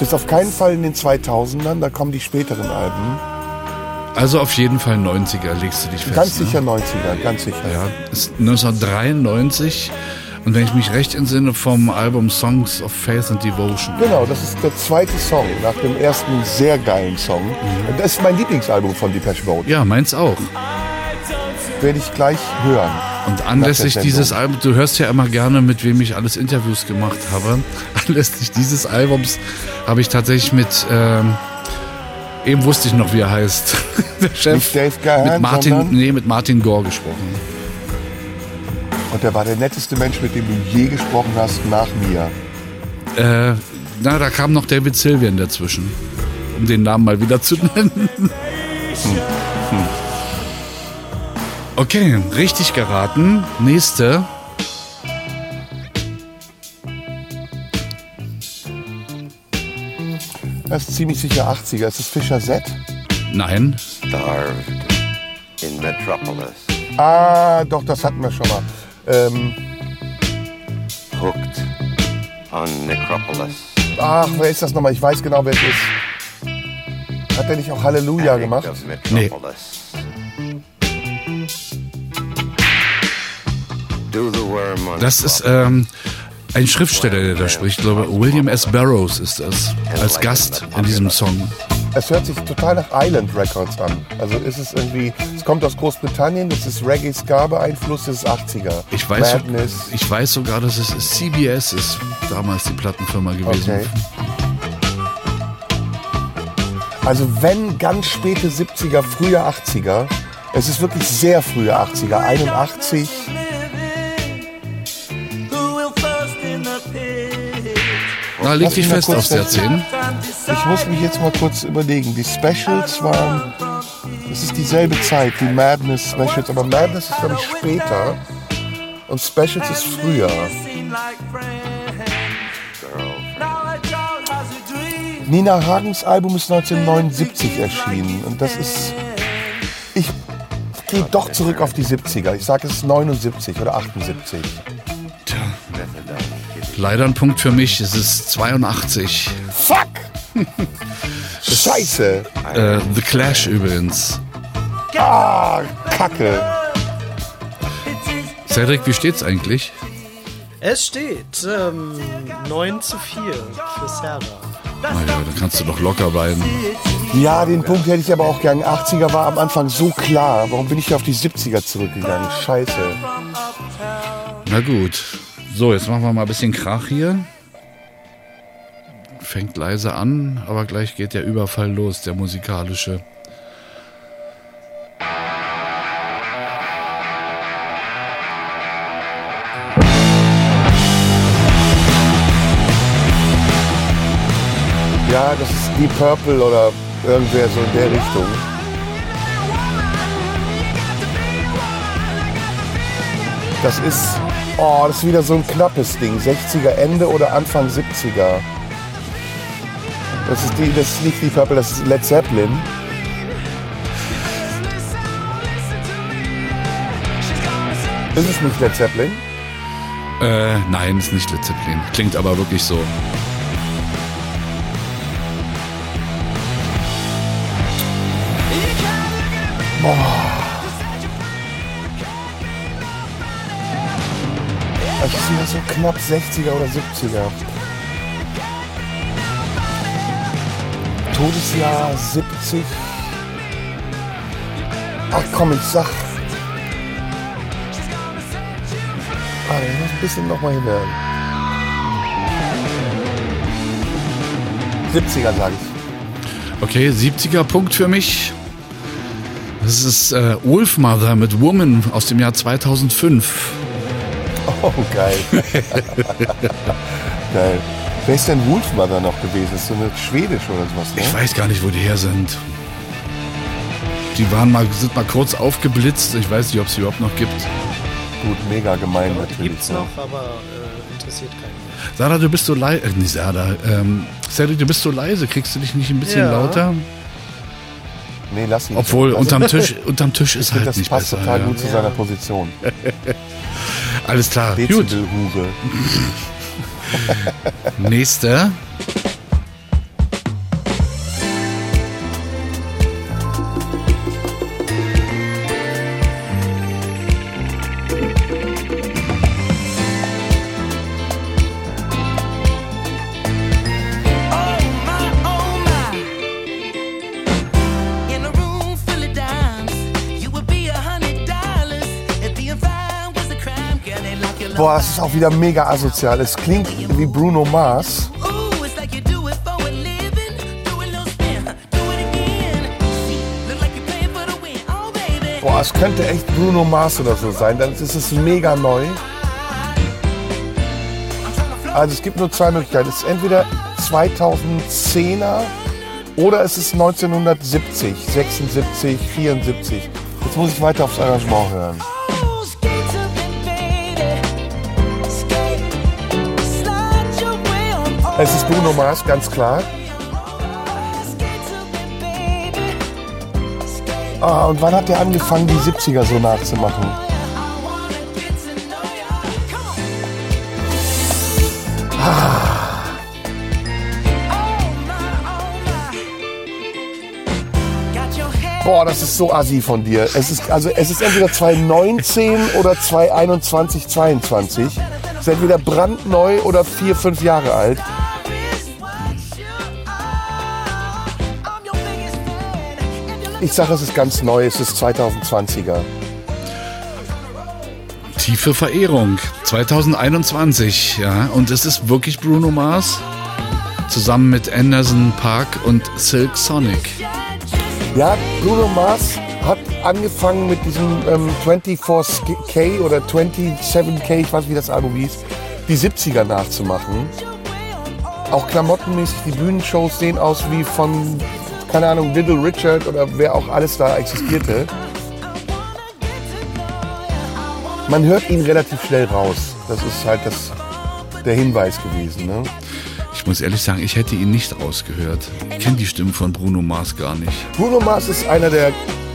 Das ist auf keinen Fall in den 2000ern, da kommen die späteren Alben. Also auf jeden Fall 90er, legst du dich fest. Ganz ne? sicher 90er, ganz sicher. Ja, ist 1993. Und wenn ich mich recht entsinne, vom Album Songs of Faith and Devotion. Genau, das ist der zweite Song nach dem ersten sehr geilen Song. Und das ist mein Lieblingsalbum von Depeche Mode. Ja, meins auch. Werde ich gleich hören. Und anlässlich dieses. Albums, du hörst ja immer gerne, mit wem ich alles Interviews gemacht habe. Anlässlich dieses Albums habe ich tatsächlich mit, ähm, eben wusste ich noch, wie er heißt, der Chef, Gahan, mit Martin, nee, mit Martin Gore gesprochen. Und der war der netteste Mensch, mit dem du je gesprochen hast, nach mir. Äh, na, da kam noch David Sylvian dazwischen, um den Namen mal wieder zu nennen. Okay, richtig geraten. Nächste. Das ist ziemlich sicher 80er. Ist das Fischer Z? Nein. Starved in Metropolis, Ah, doch, das hatten wir schon mal. Ähm, hooked on Necropolis. ach, wer ist das nochmal? Ich weiß genau, wer es ist. Hat er nicht auch Halleluja Addict gemacht? on Das ist ähm, ein Schriftsteller, der da spricht. Ich glaube, William S. Barrows ist das. Als Gast in diesem Song. Es hört sich total nach Island Records an. Also ist es irgendwie, es kommt aus Großbritannien, das ist Reggae Ska beeinflusst, das ist 80er. Ich weiß, Madness. ich weiß sogar, dass es CBS ist, damals die Plattenfirma gewesen. Okay. Also wenn ganz späte 70er, frühe 80er. Es ist wirklich sehr frühe 80er, 81. Lass dich fest aufs Jahrzehnt. Ich muss mich jetzt mal kurz überlegen. Die Specials waren, es ist dieselbe Zeit, die Madness Specials, aber Madness ist glaube ich später und Specials ist früher. Nina Hagens Album ist 1979 erschienen und das ist, ich gehe doch zurück auf die 70er. Ich sage es ist 79 oder 78. Leider ein Punkt für mich. Es ist 82. Fuck! Scheiße! Äh, The Clash übrigens. Ah, Kacke! Cedric, wie steht's eigentlich? Es steht ähm, 9 zu 4 für Serra. Naja, dann kannst du doch locker bleiben. Ja, den Punkt hätte ich aber auch gern. 80er war am Anfang so klar. Warum bin ich auf die 70er zurückgegangen? Scheiße. Na gut. So, jetzt machen wir mal ein bisschen Krach hier. Fängt leise an, aber gleich geht der Überfall los, der musikalische. Ja, das ist Deep Purple oder irgendwer so in der Richtung. Das ist, oh, das ist wieder so ein knappes Ding. 60er Ende oder Anfang 70er. Das ist, die, das ist nicht Deep Purple, das ist Led Zeppelin. Ist es nicht Led Zeppelin? Äh, nein, ist nicht Led Zeppelin. Klingt aber wirklich so. Das ist wieder so knapp 60er oder 70er. Todesjahr 70. Ach komm, ich sag. Ah, ich muss ein bisschen nochmal hinhören. 70er sage ich. Okay, 70er Punkt für mich. Das ist äh, Wolfmother mit Woman aus dem Jahr 2005. Oh, geil. geil. Wer ist denn Wolfmother noch gewesen? Ist so eine Schwedisch oder sowas, ne? Ich weiß gar nicht, wo die her sind. Die waren mal, sind mal kurz aufgeblitzt. Ich weiß nicht, ob es sie überhaupt noch gibt. Gut, mega gemein natürlich. Gibt's ne? noch, aber äh, interessiert keinen. Sarah, du bist so leise. Äh, nicht Sarah. Ähm, Cedric, du bist so leise. Kriegst du dich nicht ein bisschen Ja. lauter? Nee, lass ihn. Obwohl, unterm Tisch, unterm Tisch ist ich finde, halt das nicht passt besser. total ja. gut zu seiner Position. Alles klar. Gut. Nächster. Boah, das ist auch wieder mega asozial. Es klingt wie Bruno Mars. Oh. Boah, es könnte echt Bruno Mars oder so sein. Dann ist es mega neu. Also es gibt nur zwei Möglichkeiten. Es ist entweder 2010er oder es ist 1970, 76, 74. Jetzt muss ich weiter aufs Arrangement hören. Es ist Bruno Mars, ganz klar. Ah, und wann hat der angefangen, die 70er so nachzumachen? Hair Boah, das ist so assi von dir. Es ist, also, es ist entweder 2019 oder 2021, 22. Es ist entweder brandneu oder vier, fünf Jahre alt. Ich sage, es ist ganz neu, es ist 2020er. Tiefe Verehrung 2021, ja. Und es ist wirklich Bruno Mars zusammen mit Anderson Park und Silk Sonic. Ja, Bruno Mars hat angefangen mit diesem ähm, 24K oder 27K, ich weiß nicht, wie das Album hieß, die 70er nachzumachen. Auch klamottenmäßig, die Bühnenshows sehen aus wie von, keine Ahnung, Little Richard oder wer auch alles da existierte. Man hört ihn relativ schnell raus. Das ist halt das, der Hinweis gewesen. Ne? Ich muss ehrlich sagen, ich hätte ihn nicht rausgehört. Ich kenne die Stimme von Bruno Mars gar nicht. Bruno Mars ist einer der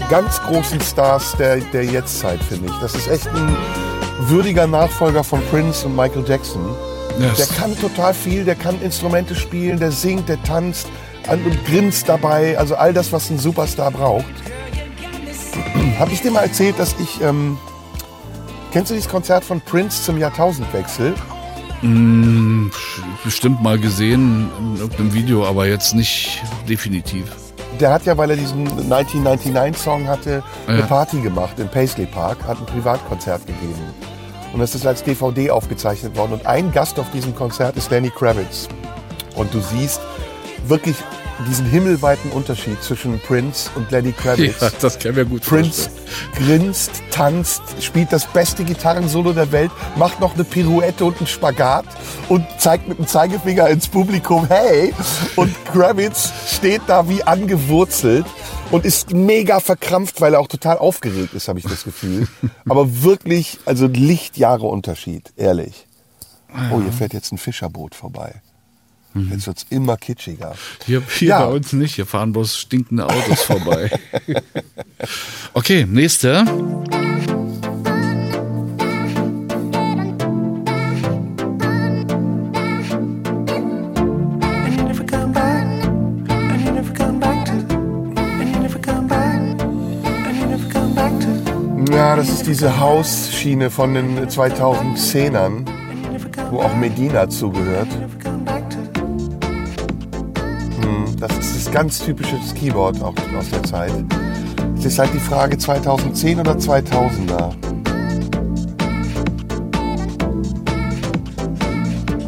ganz großen Stars der, der Jetztzeit, finde ich. Das ist echt ein würdiger Nachfolger von Prince und Michael Jackson. Ja, Der kann total viel, der kann Instrumente spielen, der singt, der tanzt an- und grinst dabei. Also all das, was ein Superstar braucht. Habe ich dir mal erzählt, dass ich... Ähm, kennst du dieses Konzert von Prince zum Jahrtausendwechsel? Bestimmt mal gesehen in irgendeinem Video, aber jetzt nicht definitiv. Der hat ja, weil er diesen 1999-Song hatte, eine Ja. Party gemacht im Paisley Park, hat ein Privatkonzert gegeben. Und das ist als DVD aufgezeichnet worden. Und ein Gast auf diesem Konzert ist Lenny Kravitz. Und du siehst wirklich diesen himmelweiten Unterschied zwischen Prince und Lenny Kravitz. Ja, das kann mir gut Prince grinst, tanzt, spielt das beste Gitarrensolo der Welt, macht noch eine Pirouette und einen Spagat und zeigt mit dem Zeigefinger ins Publikum, hey! Und Kravitz steht da wie angewurzelt und ist mega verkrampft, weil er auch total aufgeregt ist, habe ich das Gefühl. Aber wirklich, also Lichtjahre Unterschied, ehrlich. Oh, hier fährt jetzt ein Fischerboot vorbei. Jetzt wird's immer kitschiger. Hier, hier Ja. bei uns nicht. Hier fahren bloß stinkende Autos vorbei. Okay, nächste. Ja, das ist diese Hausschiene von den 2010ern, wo auch Medina zugehört. Ganz typische Keyboard auch aus der Zeit. Es ist halt die Frage 2010 oder 2000er.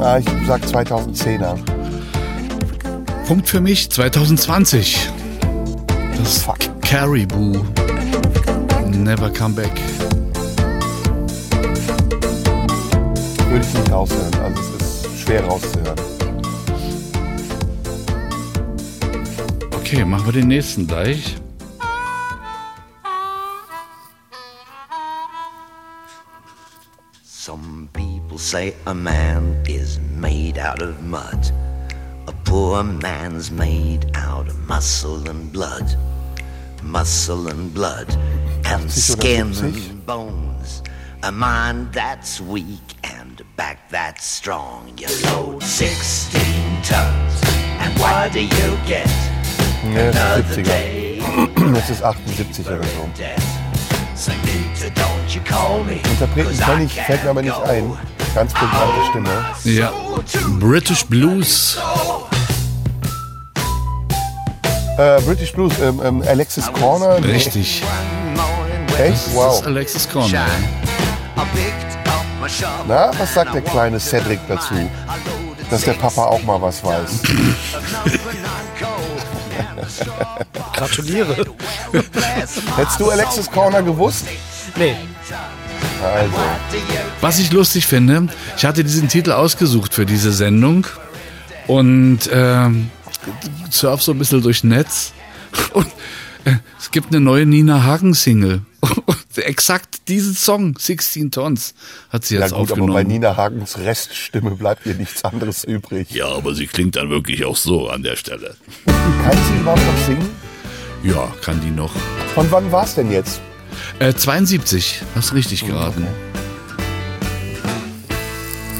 Ah, ich sag 2010er. Punkt für mich 2020. Das Fuck. Caribou. Never come back. Würde ich nicht raushören. Also es ist schwer rauszuhören. Okay, machen wir den nächsten gleich. Some people say a man is made out of mud. A poor man's made out of muscle and blood. Muscle and blood. And skin and bones. A mind that's weak and a back that's strong. You load 16 tons. And what do you get? Ne, das ist Another 70er. day. Das ist 78 oder so. Interpreten kenne ich, fällt mir aber nicht ein. Ganz bekannte Stimme. Ja. British Blues. Äh, British Blues, ähm, ähm, Alexis Corner. Nee. Richtig. Echt? Das ist Wow. Alexis Corner. Na, was sagt der kleine Cedric dazu? Dass der Papa auch mal was weiß. Gratuliere. Hättest du Alexis Corner gewusst? Nee. Also, Was ich lustig finde, ich hatte diesen Titel ausgesucht für diese Sendung und ähm, surf so ein bisschen durch Netz und äh, es gibt eine neue Nina Hagen Single. Exakt diesen Song, 16 Tons, hat sie ja jetzt gut, aber aufgenommen. bei Nina Hagens Reststimme bleibt ihr nichts anderes übrig. ja, aber sie klingt dann wirklich auch so an der Stelle. Kann sie überhaupt noch singen? Ja, kann die noch. Von wann war's denn jetzt? Äh, 72, hast richtig geraten.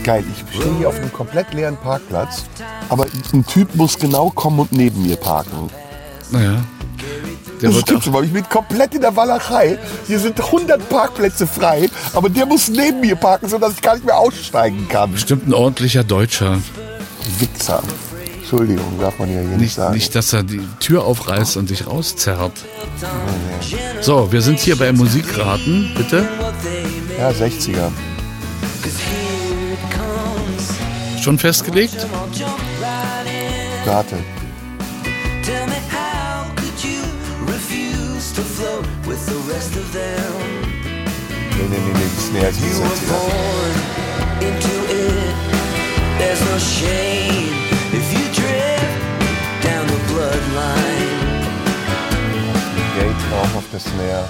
Geil, ich stehe hier auf einem komplett leeren Parkplatz, aber ein Typ muss genau kommen und neben mir parken. Naja. Der Das stimmt schon. Ich bin komplett in der Walachei. Hier sind 100 Parkplätze frei, aber der muss neben mir parken, sodass ich gar nicht mehr aussteigen kann. bestimmt ein ordentlicher Deutscher. Wichser. Entschuldigung, darf man ja hier nicht, Nicht, sagen. nicht, dass er die Tür aufreißt und dich rauszerrt. So, wir sind hier bei Musikraten, bitte. Ja, 60er. Schon festgelegt? Rate. With the rest of them? Nee, nee, nee, nee, als die You were 60er. born into it. There's no shame if you drift down the bloodline. Gate drauf auf der Snare.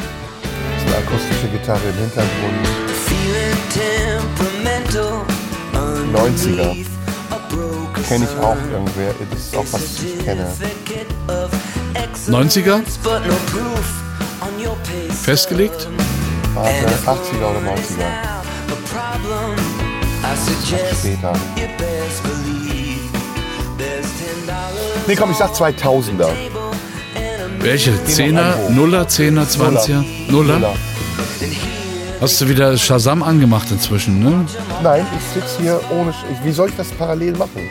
Das ist eine akustische Gitarre im Hintergrund. Feeling temperamental. 90er. underneath a broken Kenne ich auch irgendwer. Das ist auch was ich kenne. certificate of excellence, 90er? Festgelegt? Warte, 80er oder 90er. A problem, I suggest Später. Nee, komm, ich sag 2000er. Welche? noch Zehner, ein hoch. Nuller, Zehner, Zwanziger? Nuller? Nuller. Hast du wieder Shazam angemacht inzwischen, ne? Nein, ich sitze hier ohne. Sch- wie soll ich das parallel machen?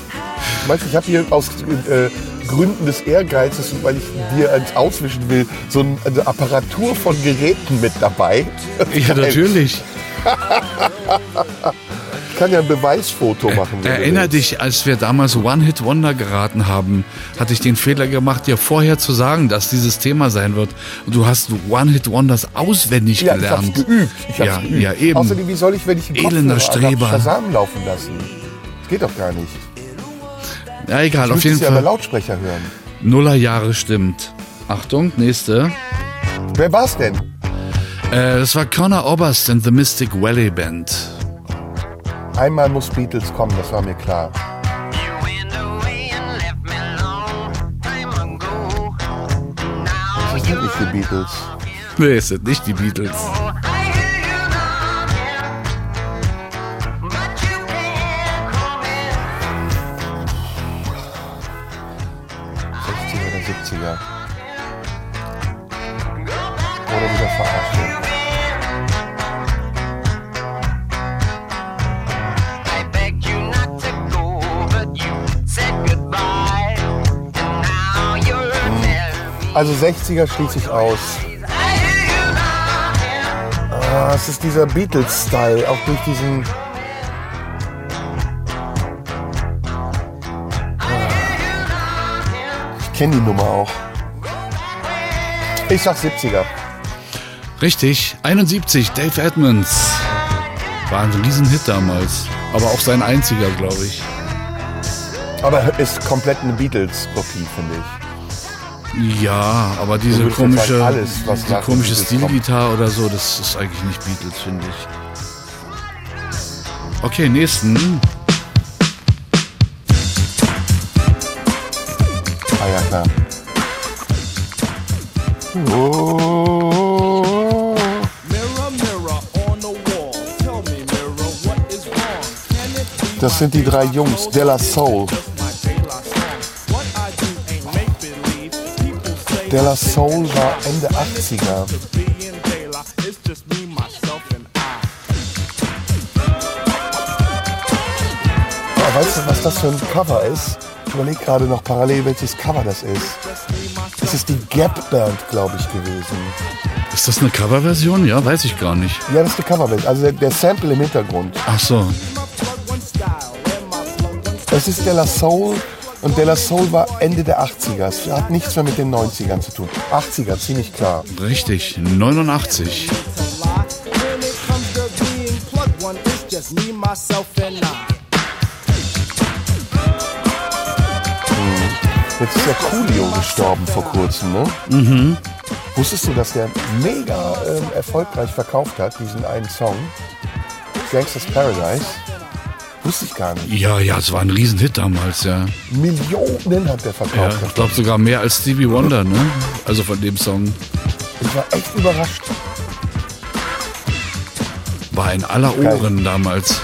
Weißt du, ich habe hier aus äh, Gründen des Ehrgeizes und weil ich dir eins auswischen will, so ein- eine Apparatur von Geräten mit dabei. Ja, natürlich. Ich kann ja ein Beweisfoto machen. du Erinner dich, als wir damals One-Hit-Wonder geraten haben, hatte ich den Fehler gemacht, dir vorher zu sagen, dass dieses Thema sein wird. Und du hast One-Hit-Wonders auswendig Ja, ich hab's gelernt. geübt. Ich hab's ja, geübt. ja, eben. Außerdem, wie soll ich, wenn ich einen Elender Kopfhörer Streber. hab, Shazam laufen lassen? Das geht doch gar nicht. Ja, egal, Ich auf jeden es ja über Fall. Lautsprecher hören. Nullerjahre stimmt. Achtung, nächste. Wer war's denn? Äh, das war Connor Oberst and the Mystic Valley Band. Einmal muss Beatles kommen, das war mir klar. Das sind nicht die Beatles. Nee, es sind nicht die Beatles. Also 60er schließe ich aus. Ah, es ist dieser Beatles-Style, auch durch diesen. Ah. Ich kenne die Nummer auch. Ich sag 70er. Richtig, 71, Dave Edmonds. War ein Riesenhit damals. Aber auch sein einziger, glaube ich. Aber ist komplett eine Beatles-Kopie, finde ich. Ja, aber diese jetzt komische, sagen, alles, den komische. Stilgitarre oder so, das ist eigentlich nicht Beatles, finde ich. Okay, nächsten. Ah ja, klar. Oh. Das sind die drei Jungs, Della Soul. Say Della Soul war Ende 80er. to be in daylight. It's just me, myself, and I. Ja, weißt du, was das für ein Cover ist? Ich überlege gerade noch parallel, welches Cover das ist. Das ist die Gap Band, glaube ich, gewesen. Ist das eine Coverversion? Ja, weiß ich gar nicht. Ja, das ist eine Coverband. Also der, der Sample im Hintergrund. Ach so. Das ist Della Soul. Und Della Soul war Ende der 80er. Es hat nichts mehr mit den 90ern zu tun. 80er, ziemlich klar. Richtig, 89. When it comes to being plugged one, it's just me, myself, and I. Jetzt ist der Coolio gestorben vor kurzem, ne? Mhm. Wusstest du, dass der mega ähm, erfolgreich verkauft hat, diesen einen Song? Gangsters Paradise? Wusste ich gar nicht. Ja, ja, es war ein Riesenhit damals, ja. Millionen hat der ja verkauft. ich glaube sogar mehr als Stevie Wonder, ne? Also von dem Song. Ich war echt überrascht. War in aller Geil. Ohren damals.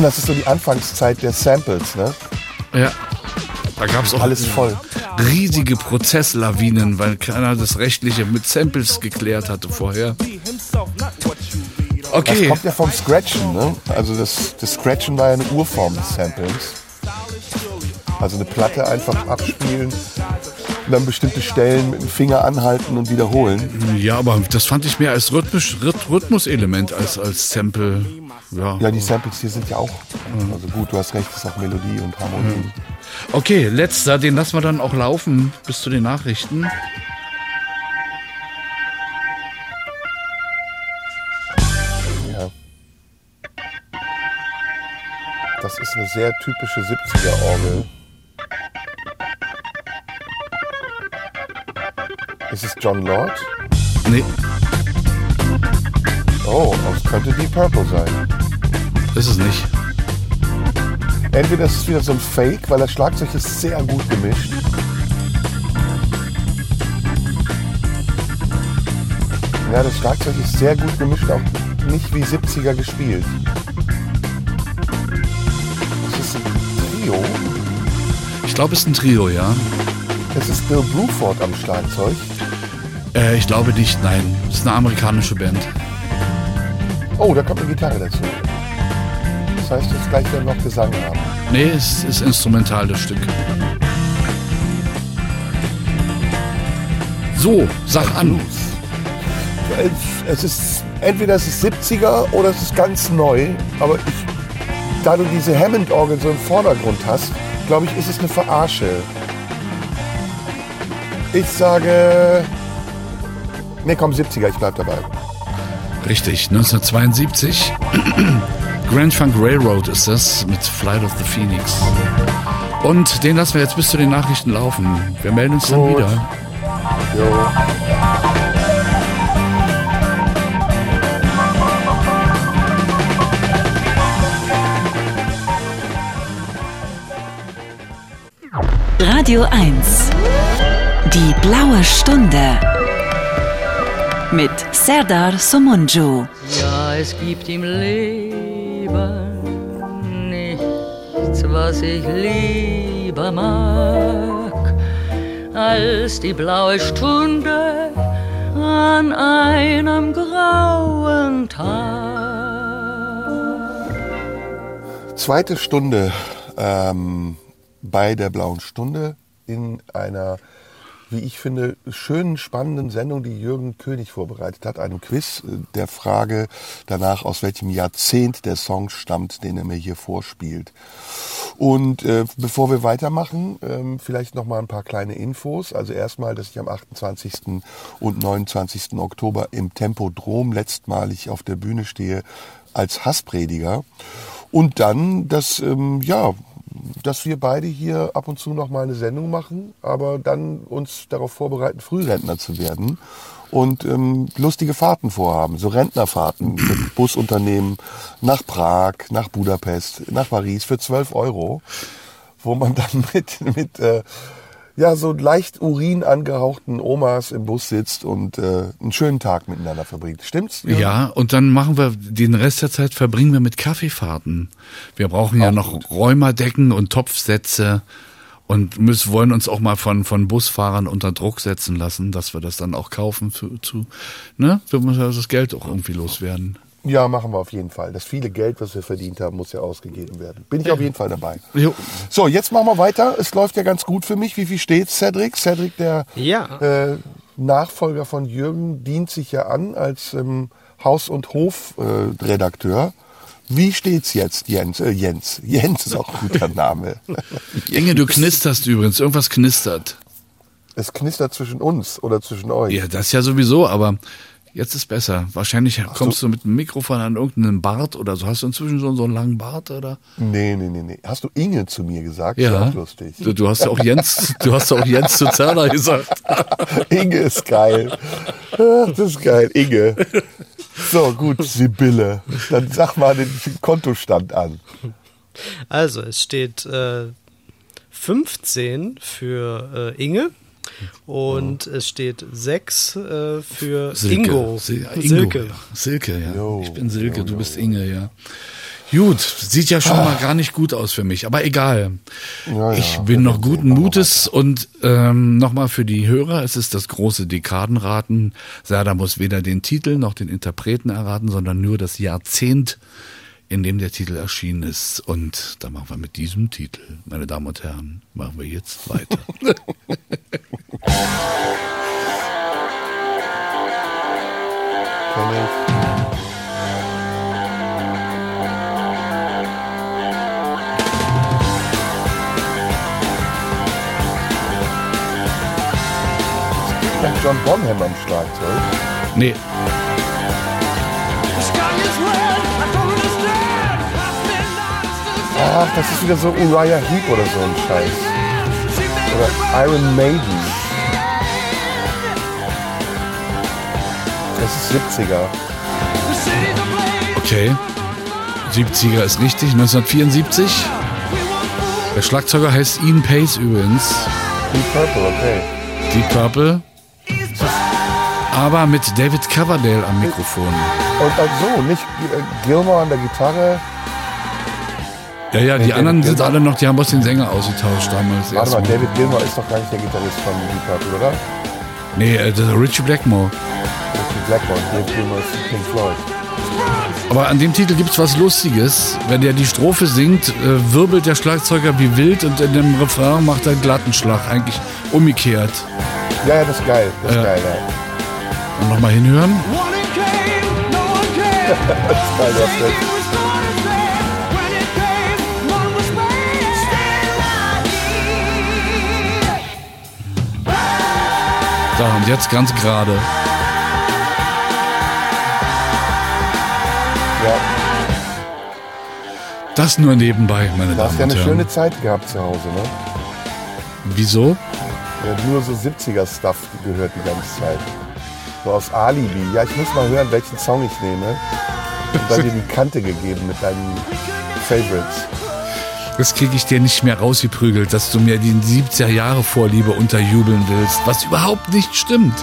Das ist so die Anfangszeit der Samples, ne? Ja. Da gab es auch Alles voll. riesige Prozesslawinen, weil keiner das Rechtliche mit Samples geklärt hatte vorher. Das Okay, kommt ja vom Scratchen, ne? Also das, das Scratchen war ja eine Urform des Samples. Also eine Platte einfach abspielen und dann bestimmte Stellen mit dem Finger anhalten und wiederholen. Ja, aber das fand ich mehr als Rhythmisch, Rhyth- Rhythmuselement als als Sample. Ja. Ja, die Samples hier sind ja auch, also gut, du hast recht, es ist auch Melodie und Harmonie. Okay, letzter, den lassen wir dann auch laufen bis zu den Nachrichten. Das ist eine sehr typische 70er-Orgel. Ist es John Lord? Nee, Oh, das könnte Deep Purple sein. ist es nicht. Entweder ist es wieder so ein Fake, weil das Schlagzeug ist sehr gut gemischt. Ja, das Schlagzeug ist sehr gut gemischt, auch nicht wie 70er gespielt. Ich glaube, es ist ein Trio, ja. Es ist Bill Bruford am Schlagzeug. Äh, ich glaube nicht, nein. Es ist eine amerikanische Band. Oh, da kommt eine Gitarre dazu. Das heißt, jetzt gleich werden wir noch Gesang haben. Nee, es ist instrumental, das Stück. So, sag an. Es, es ist entweder es ist 70er oder es ist ganz neu, aber ich, da du diese Hammond-Orgel so im Vordergrund hast, glaube ich, ist es eine Verarsche. Ich sage, nee, komm 70er, ich bleib dabei. Richtig, 1972. Grand Funk Railroad ist das mit Flight of the Phoenix. Und den lassen wir jetzt bis zu den Nachrichten laufen. Wir melden uns dann Gut. wieder. Jo. Radio 1. Die blaue Stunde. Mit Serdar Somunju. Ja, es gibt im Leben nichts, was ich lieber mag, als die blaue Stunde an einem grauen Tag. Zweite Stunde ähm, bei der Blauen Stunde in einer, wie ich finde, schönen, spannenden Sendung, die Jürgen König vorbereitet hat. Einem Quiz äh, der Frage danach, aus welchem Jahrzehnt der Song stammt, den er mir hier vorspielt. Und äh, bevor wir weitermachen, ähm, vielleicht noch mal ein paar kleine Infos. Also erstmal, dass ich am 28. und 29. Oktober im Tempodrom letztmalig auf der Bühne stehe als Hassprediger. Und dann, dass, ähm, ja, dass wir beide hier ab und zu noch mal eine Sendung machen, aber dann uns darauf vorbereiten, Frührentner zu werden und ähm, lustige Fahrten vorhaben, so Rentnerfahrten mit Busunternehmen nach Prag, nach Budapest, nach Paris für 12 Euro, wo man dann mit, mit äh, ja, so leicht Urin angehauchten Omas im Bus sitzt und äh, einen schönen Tag miteinander verbringt. Stimmt's? Jürgen? Ja, und dann machen wir den Rest der Zeit verbringen wir mit Kaffeefahrten. Wir brauchen ja Auch noch gut. Räumerdecken und Topfsätze und müssen, wollen uns auch mal von, von Busfahrern unter Druck setzen lassen, dass wir das dann auch kaufen zu, zu ne? Wir müssen ja das Geld auch irgendwie loswerden. Ja, machen wir auf jeden Fall. Das viele Geld, was wir verdient haben, muss ja ausgegeben werden. Bin ich auf jeden Fall dabei. Jo. So, jetzt machen wir weiter. Es läuft ja ganz gut für mich. Wie viel steht Cedric? Cedric, der Ja. äh, Nachfolger von Jürgen, dient sich ja an als ähm, Haus- und Hofredakteur. Äh. Wie steht's jetzt, Jens? Äh, Jens. Jens ist auch ein guter Name. Inge, du knisterst übrigens. Irgendwas knistert. es knistert zwischen uns oder zwischen euch. Ja, das ja sowieso, aber jetzt ist besser. Wahrscheinlich kommst du mit dem Mikrofon an irgendeinen Bart oder so. Hast du inzwischen so, so einen langen Bart oder? Nee, nee, nee, nee. Hast du Inge zu mir gesagt? Ja. Lustig. Du, du hast ja auch Jens, du hast ja auch Jens zu Zerner gesagt. Inge ist geil. Ach, Das ist geil, Inge. So, gut, Sibylle. Dann sag mal den Kontostand an. Also, es steht äh, 15 für äh, Inge und es steht 6 äh, für Ingo. Sil Ingo. Silke. Ja. Silke, ja. Jo, ich bin Silke, du bist Inge, ja. Gut, sieht ja schon mal gar nicht gut aus für mich, aber egal. Ja, ja, ich wir bin noch guten Mutes und ähm, nochmal für die Hörer, es ist das große Dekadenraten. Serda muss weder den Titel noch den Interpreten erraten, sondern nur das Jahrzehnt, in dem der Titel erschienen ist. Und da machen wir mit diesem Titel, meine Damen und Herren, machen wir jetzt weiter. Das John Bonham am Schlagzeug? nee, Ach, das ist wieder so Uriah Heep oder so ein Scheiß. Oder Iron Maiden. Das ist 70er. okay. 70er ist richtig, 1974. Der Schlagzeuger heißt Ian Pace übrigens. Deep Purple, okay. Deep Purple. Aber mit David Coverdale am Mikrofon. Und ach so, nicht äh, Gilmore an der Gitarre. Ja, ja, die Nee, anderen sind Gilmour. alle noch, die haben bloß den Sänger ausgetauscht damals. Warte mal. David Gilmore ist doch gar nicht der Gitarrist von Deep Purple, oder? Nee, äh, das ist Richie Blackmore. Richie Blackmore. David Gilmore ist Pink Floyd. Aber an dem Titel gibt's was Lustiges. Wenn der die Strophe singt, äh, wirbelt der Schlagzeuger wie wild und in dem Refrain macht er einen glatten Schlag. Eigentlich umgekehrt. Ja, ja, das ist geil. Das ist Ja. geil, ja. Und nochmal hinhören. Das ist geil, du hast Da, und jetzt ganz gerade. Ja, Das nur nebenbei, meine du hast Damen ja und eine Herren. schöne Zeit gehabt zu Hause, ne? Wieso? Ja, nur so 70er-Stuff gehört die ganze Zeit. So aus Alibi. Ja, ich muss mal hören, welchen Song ich nehme. Und dann dir die Kante gegeben mit deinen Favorites. Das kriege ich dir nicht mehr rausgeprügelt, dass du mir die 70er Jahre Vorliebe unterjubeln willst, was überhaupt nicht stimmt.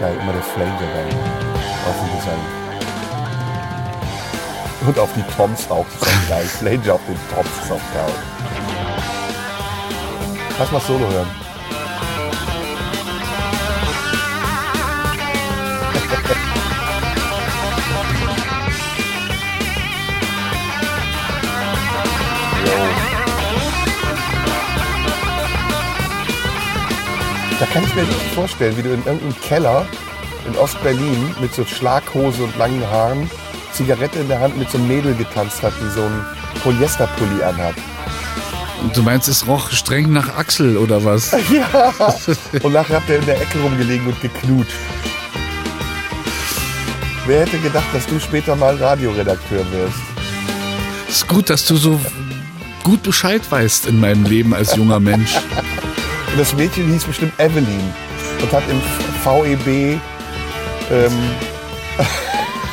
Geil, immer der Flanger dann auf dem Gesang. Und auf die Toms auch, geil. Flanger auf den Toms auch geil. Lass mal Solo hören. Da kann ich mir richtig vorstellen, wie du in irgendeinem Keller in Ostberlin mit so Schlaghose und langen Haaren, Zigarette in der Hand mit so einem Mädel getanzt hat, die so einen Polyesterpulli anhat. Du meinst, es roch streng nach Axel oder was? Ja. Und nachher habt ihr in der Ecke rumgelegen und geknutscht. Wer hätte gedacht, dass du später mal Radioredakteur wirst? ist gut, dass du so gut Bescheid weißt in meinem Leben als junger Mensch. Und das Mädchen hieß bestimmt Evelyn und hat im VEB ähm,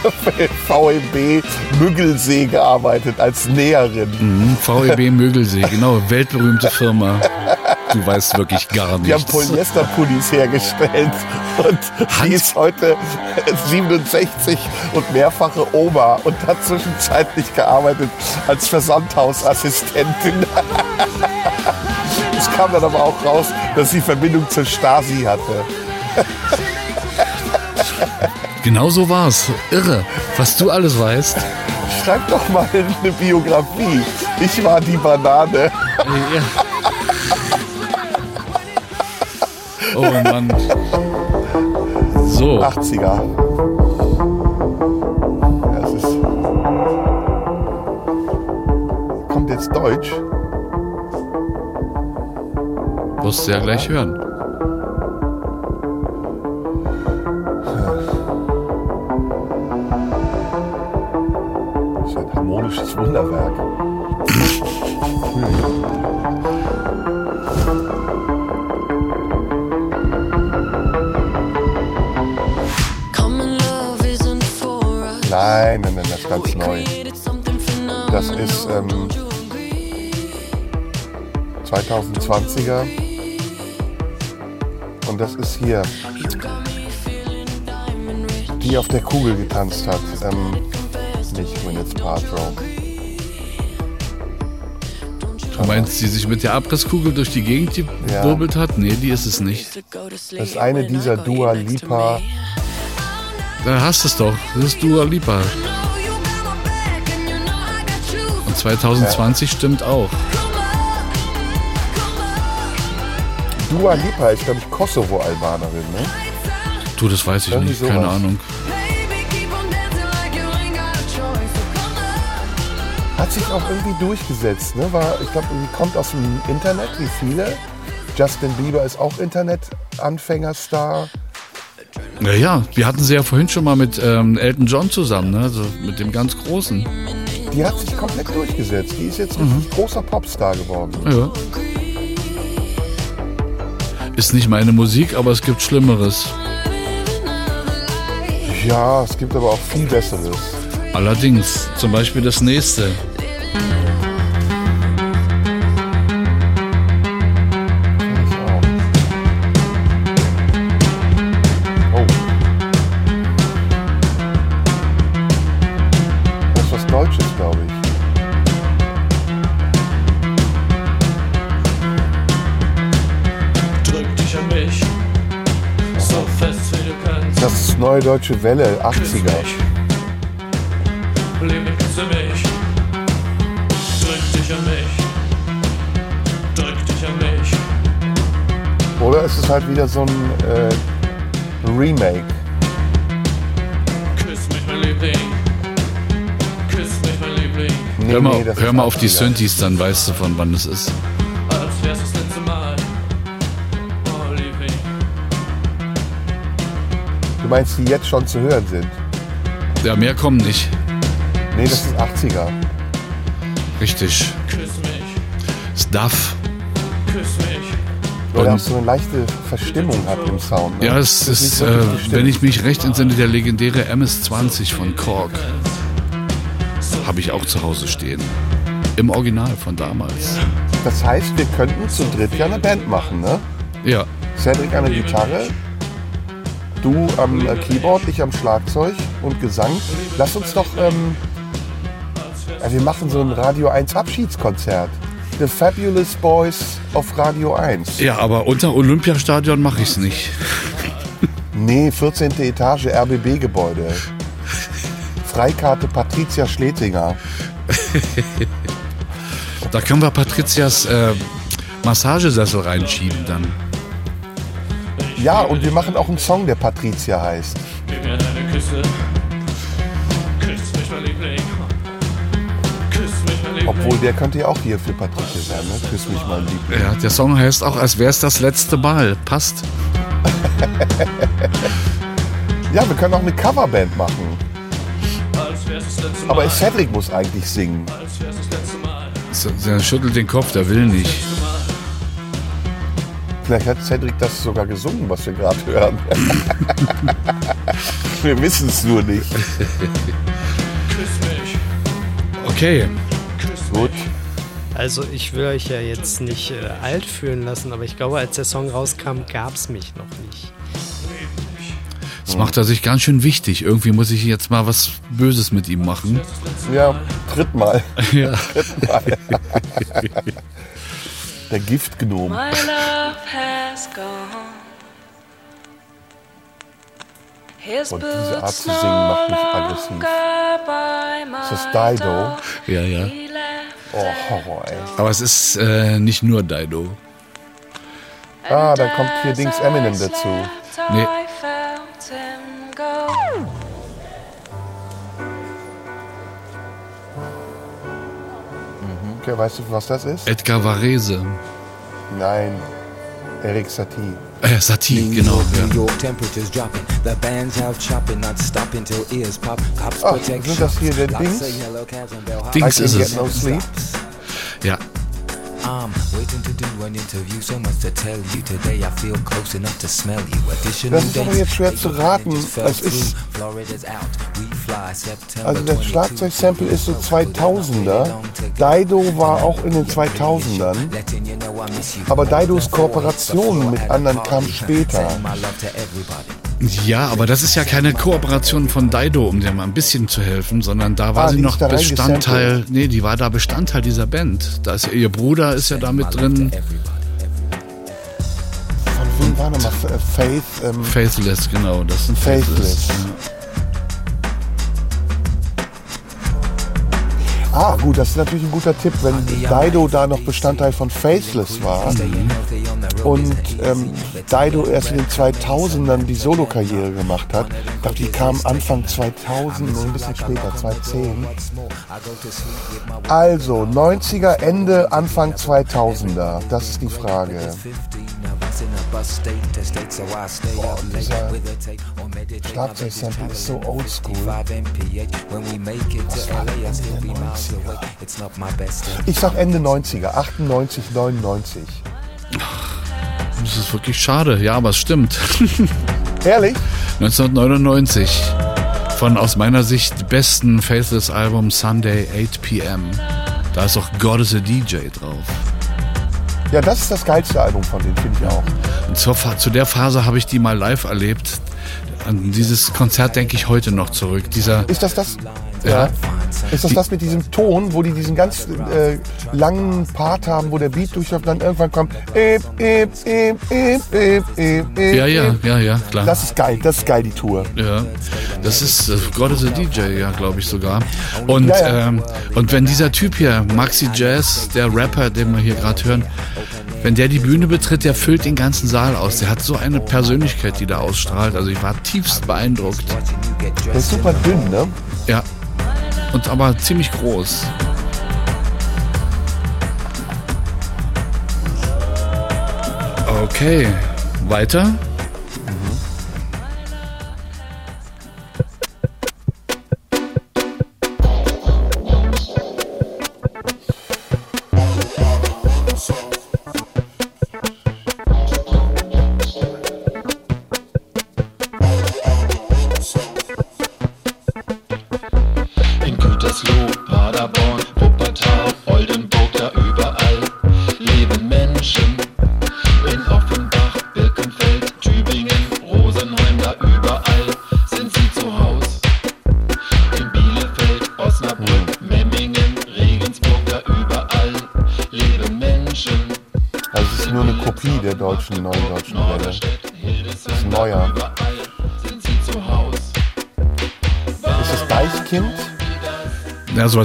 VEB Müggelsee gearbeitet als Näherin. Mhm, VEB Mögelsee, genau, weltberühmte Firma. Du weißt wirklich gar Die haben nichts. Polyesterpullis hergestellt und die ist heute 67 und mehrfache Oma und hat zwischenzeitlich gearbeitet als Versandhausassistentin. Kam dann aber auch raus, dass sie Verbindung zur Stasi hatte. Genau so war's. Irre, was du alles weißt. Schreib doch mal eine Biografie. Ich war die Banane. Oh Mann. So, 80er. Das ist. Kommt jetzt Deutsch? Wirst du ja gleich hören. Das ist ein harmonisches Wunderwerk. Nein, nein, nein, das ist ganz neu. Das ist ähm, 2020er. Das ist hier. Die auf der Kugel getanzt hat. Ähm, nicht Gwyneth Paltrow. Du meinst, die sich mit der Abrisskugel durch die Gegend Ja. gewirbelt hat? Nee, die ist es nicht. Das ist eine dieser Dua Lipa Da hast du es doch. Das ist Dua Lipa. Und 2020 stimmt auch. Dua Lipa ist, glaube ich, Kosovo-Albanerin, ne? Du, das weiß ich Irgendwie nicht. Keine sowas. Ahnung. Hat sich auch irgendwie durchgesetzt, ne? War, ich glaube, die kommt aus dem Internet, wie viele. Justin Bieber ist auch Internet-Anfängerstar. Naja, wir hatten sie ja vorhin schon mal mit ähm, Elton John zusammen, ne? also mit dem ganz Großen. Die hat sich komplett durchgesetzt. Die ist jetzt ein großer Popstar geworden. Ja. Ist nicht meine Musik, aber es gibt Schlimmeres. Ja, es gibt aber auch viel Besseres. Allerdings, zum Beispiel das nächste. Neue Deutsche Welle, 80er. Liebe, küsse mich. Drück dich an mich. Drück dich an mich. Oder ist es halt wieder so ein äh, Remake? Küss mich, mein Liebling. Küss mich, mein Liebling. Nee, Hör mal, nee, hör mal auf die 80er. Synthes, dann weißt du, von wann es ist. Meinst, die jetzt schon zu hören sind? Ja, mehr kommen nicht. Nee, das ist 80er. Richtig. Küss mich. Stuff. Küss mich. Weil er auch so eine leichte Verstimmung hat im Sound. Ne? Ja, es Das ist, so äh, wenn ich mich recht entsinne, der legendäre MS-20 von Korg. Habe ich auch zu Hause stehen. Im Original von damals. Das heißt, wir könnten zu dritt ja eine Band machen, ne? Ja, Cedric an der Gitarre, du am äh, Keyboard, ich am Schlagzeug und Gesang. Lass uns doch, ähm, ja, wir machen so ein Radio 1 Abschiedskonzert. The Fabulous Boys of Radio 1. ja, aber unter Olympiastadion mache ich es nicht. Nee, 14. Etage RBB-Gebäude. Freikarte Patricia Schlesinger. Da können wir Patrizias äh, Massagesessel reinschieben dann. Ja, und wir machen auch einen Song, der Patricia heißt. Gib mir deine Küsse. Küss mich, mein Liebling. Küss mich, mein Liebling. Obwohl, der könnte ja auch hier für Patricia sein, ne? Küss mich mal lieb. Ja, der Song heißt auch, als wäre es das letzte Mal. Passt. Ja, wir können auch eine Coverband machen. Als wär's das letzte Mal. Aber Cedric muss eigentlich singen. Als wär's das letzte Mal. So, Der schüttelt den Kopf, der will nicht. Vielleicht hat Cedric das sogar gesungen, was wir gerade hören. wir wissen es nur nicht. Küss mich. Okay. Gut. Also ich will euch ja jetzt nicht äh, alt fühlen lassen, aber ich glaube, als der Song rauskam, gab es mich noch nicht. Das macht er sich ganz schön wichtig. Irgendwie muss ich jetzt mal was Böses mit ihm machen. Ja, tritt mal. Ja. Tritt mal. Der Giftgnom. My love has gone. His Und diese Art zu singen macht mich aggressiv. Ist das Dido? Ja, ja. Oh, Horror, ey. Aber es ist äh, nicht nur Dido. Ah, dann kommt hier Dings Eminem dazu. Nee. Okay, weißt du, was das ist? Edgar Varese. Nein. Erik Satie. Äh, Satie, genau. New Ja. York temperatures dropping. The bands out chopping, not stopping till ears pop. Cops Ach, protect sind das hier der Dings? Dings ist es. no. Ja. I'm waiting to do an interview. So much to tell you today. I feel close enough to smell you. Additional Das ist aber jetzt schwer zu raten. Es ist- through. Florida's out. We fly September Also das 22. Schlagzeugsample ist so 2000er. Dido war auch in den 2000ern. Letting you know I miss you. Aber Didos Kooperation mit anderen kam später. Ja, aber das ist ja keine Kooperation von Daido, um dir mal ein bisschen zu helfen, sondern da war ah, sie noch Bestandteil, nee, die war da Bestandteil dieser Band. Da ist ihr Bruder ist ja da mit drin. Von wem war nochmal äh, Faith? Ähm Faithless, genau, das sind Faithless. Faithless. Ja. Ah, gut, das ist natürlich ein guter Tipp, wenn Daido da noch Bestandteil von Faithless war. Mhm und ähm, Dido erst in den 2000ern die Solo-Karriere gemacht hat. Ich glaube, die kam Anfang 2000, nee, ein bisschen später, 2010. Also, 90er, Ende, Anfang 2000er, das ist die Frage. Boah, dieser Schlagzeugsample ist so oldschool. Was war denn Ende der 90er? Ich sag Ende 90er, 98, 99. Das ist wirklich schade. Ja, aber es stimmt. Ehrlich? 1999. Von aus meiner Sicht besten Faithless-Album Sunday 8 p.m. Da ist auch God is a DJ drauf. Ja, das ist das geilste Album von denen, finde ich auch. Und zur, zu der Phase habe ich die mal live erlebt. An dieses Konzert denke ich heute noch zurück. Dieser, Ist das das? Ja. Ist das das mit diesem Ton, wo die diesen ganz äh, langen Part haben, wo der Beat durchläuft dann irgendwann kommt. Ep, ep, ep, ep, ep, ep, ep, ja, ja, ja, ja, klar. Das ist geil, das ist geil, die Tour. Ja, das ist äh, God is a DJ, ja, glaube ich sogar. Und, Ja, ja. Ähm, und wenn dieser Typ hier, Maxi Jazz, der Rapper, den wir hier gerade hören, wenn der die Bühne betritt, der füllt den ganzen Saal aus. Der hat so eine Persönlichkeit, die da ausstrahlt. Also ich war tiefst beeindruckt. Der ist super dünn, ne? Ja. Und aber ziemlich groß. Okay, weiter.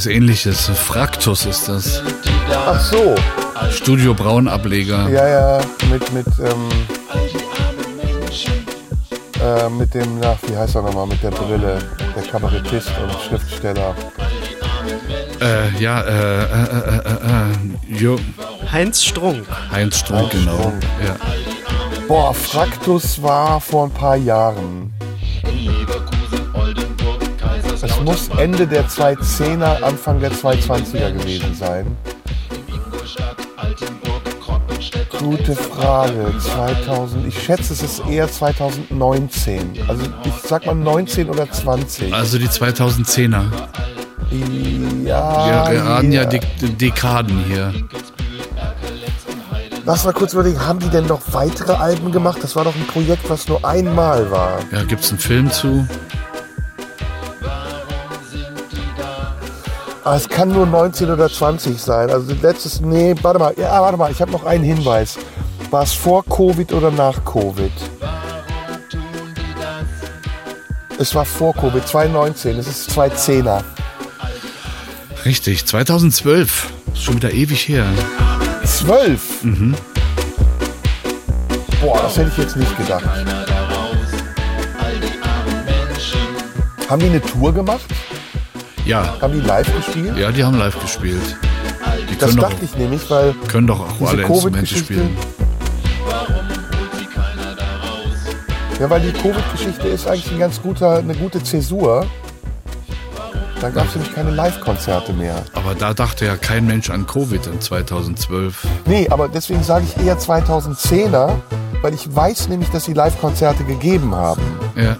Sowas ähnliches. Fraktus ist das. Ach so. Studio Braun Ableger. Ja, ja, mit, mit, ähm, äh, mit dem, na, wie heißt er nochmal, mit der Brille, der Kabarettist und Schriftsteller. Äh, ja, äh, äh, äh, äh, äh, jo, Heinz Strunk. Heinz Strunk, Heinz genau. Strunk. Ja. Boah, Fraktus war vor ein paar Jahren. Es muss Ende der 2010er, Anfang der 220er gewesen sein. Gute Frage. 2000, ich schätze, es ist eher 2019. Also ich sag mal 19 oder 20. Also die 2010er. Ja, Wir raten ja ja. Dek Dekaden hier. Lass mal kurz überlegen, haben die denn noch weitere Alben gemacht? Das war doch ein Projekt, was nur einmal war. Ja, gibt's einen Film zu? Ah, es kann nur 19 oder 20 sein. Also letztes, nee, warte mal, ja, warte mal, ich habe noch einen Hinweis. War es vor Covid oder nach Covid? Es war vor Covid, 2019, es ist 2010er. Richtig, 2012. Ist schon wieder ewig her. 12? Mhm. Boah, das hätte ich jetzt nicht gedacht. Haben die eine Tour gemacht? Ja. Haben die live gespielt? Ja, die haben live gespielt. Die Das können doch, dachte ich nämlich, weil können doch auch alle Instrumente spielen. Ja, weil die Covid-Geschichte ist eigentlich ein ganz guter, eine gute Zäsur. Dann gab es nämlich keine Live-Konzerte mehr. Aber da dachte ja kein Mensch an Covid in 2012. Nee, aber deswegen sage ich eher 2010er, weil ich weiß nämlich, dass sie Live-Konzerte gegeben haben. Ja.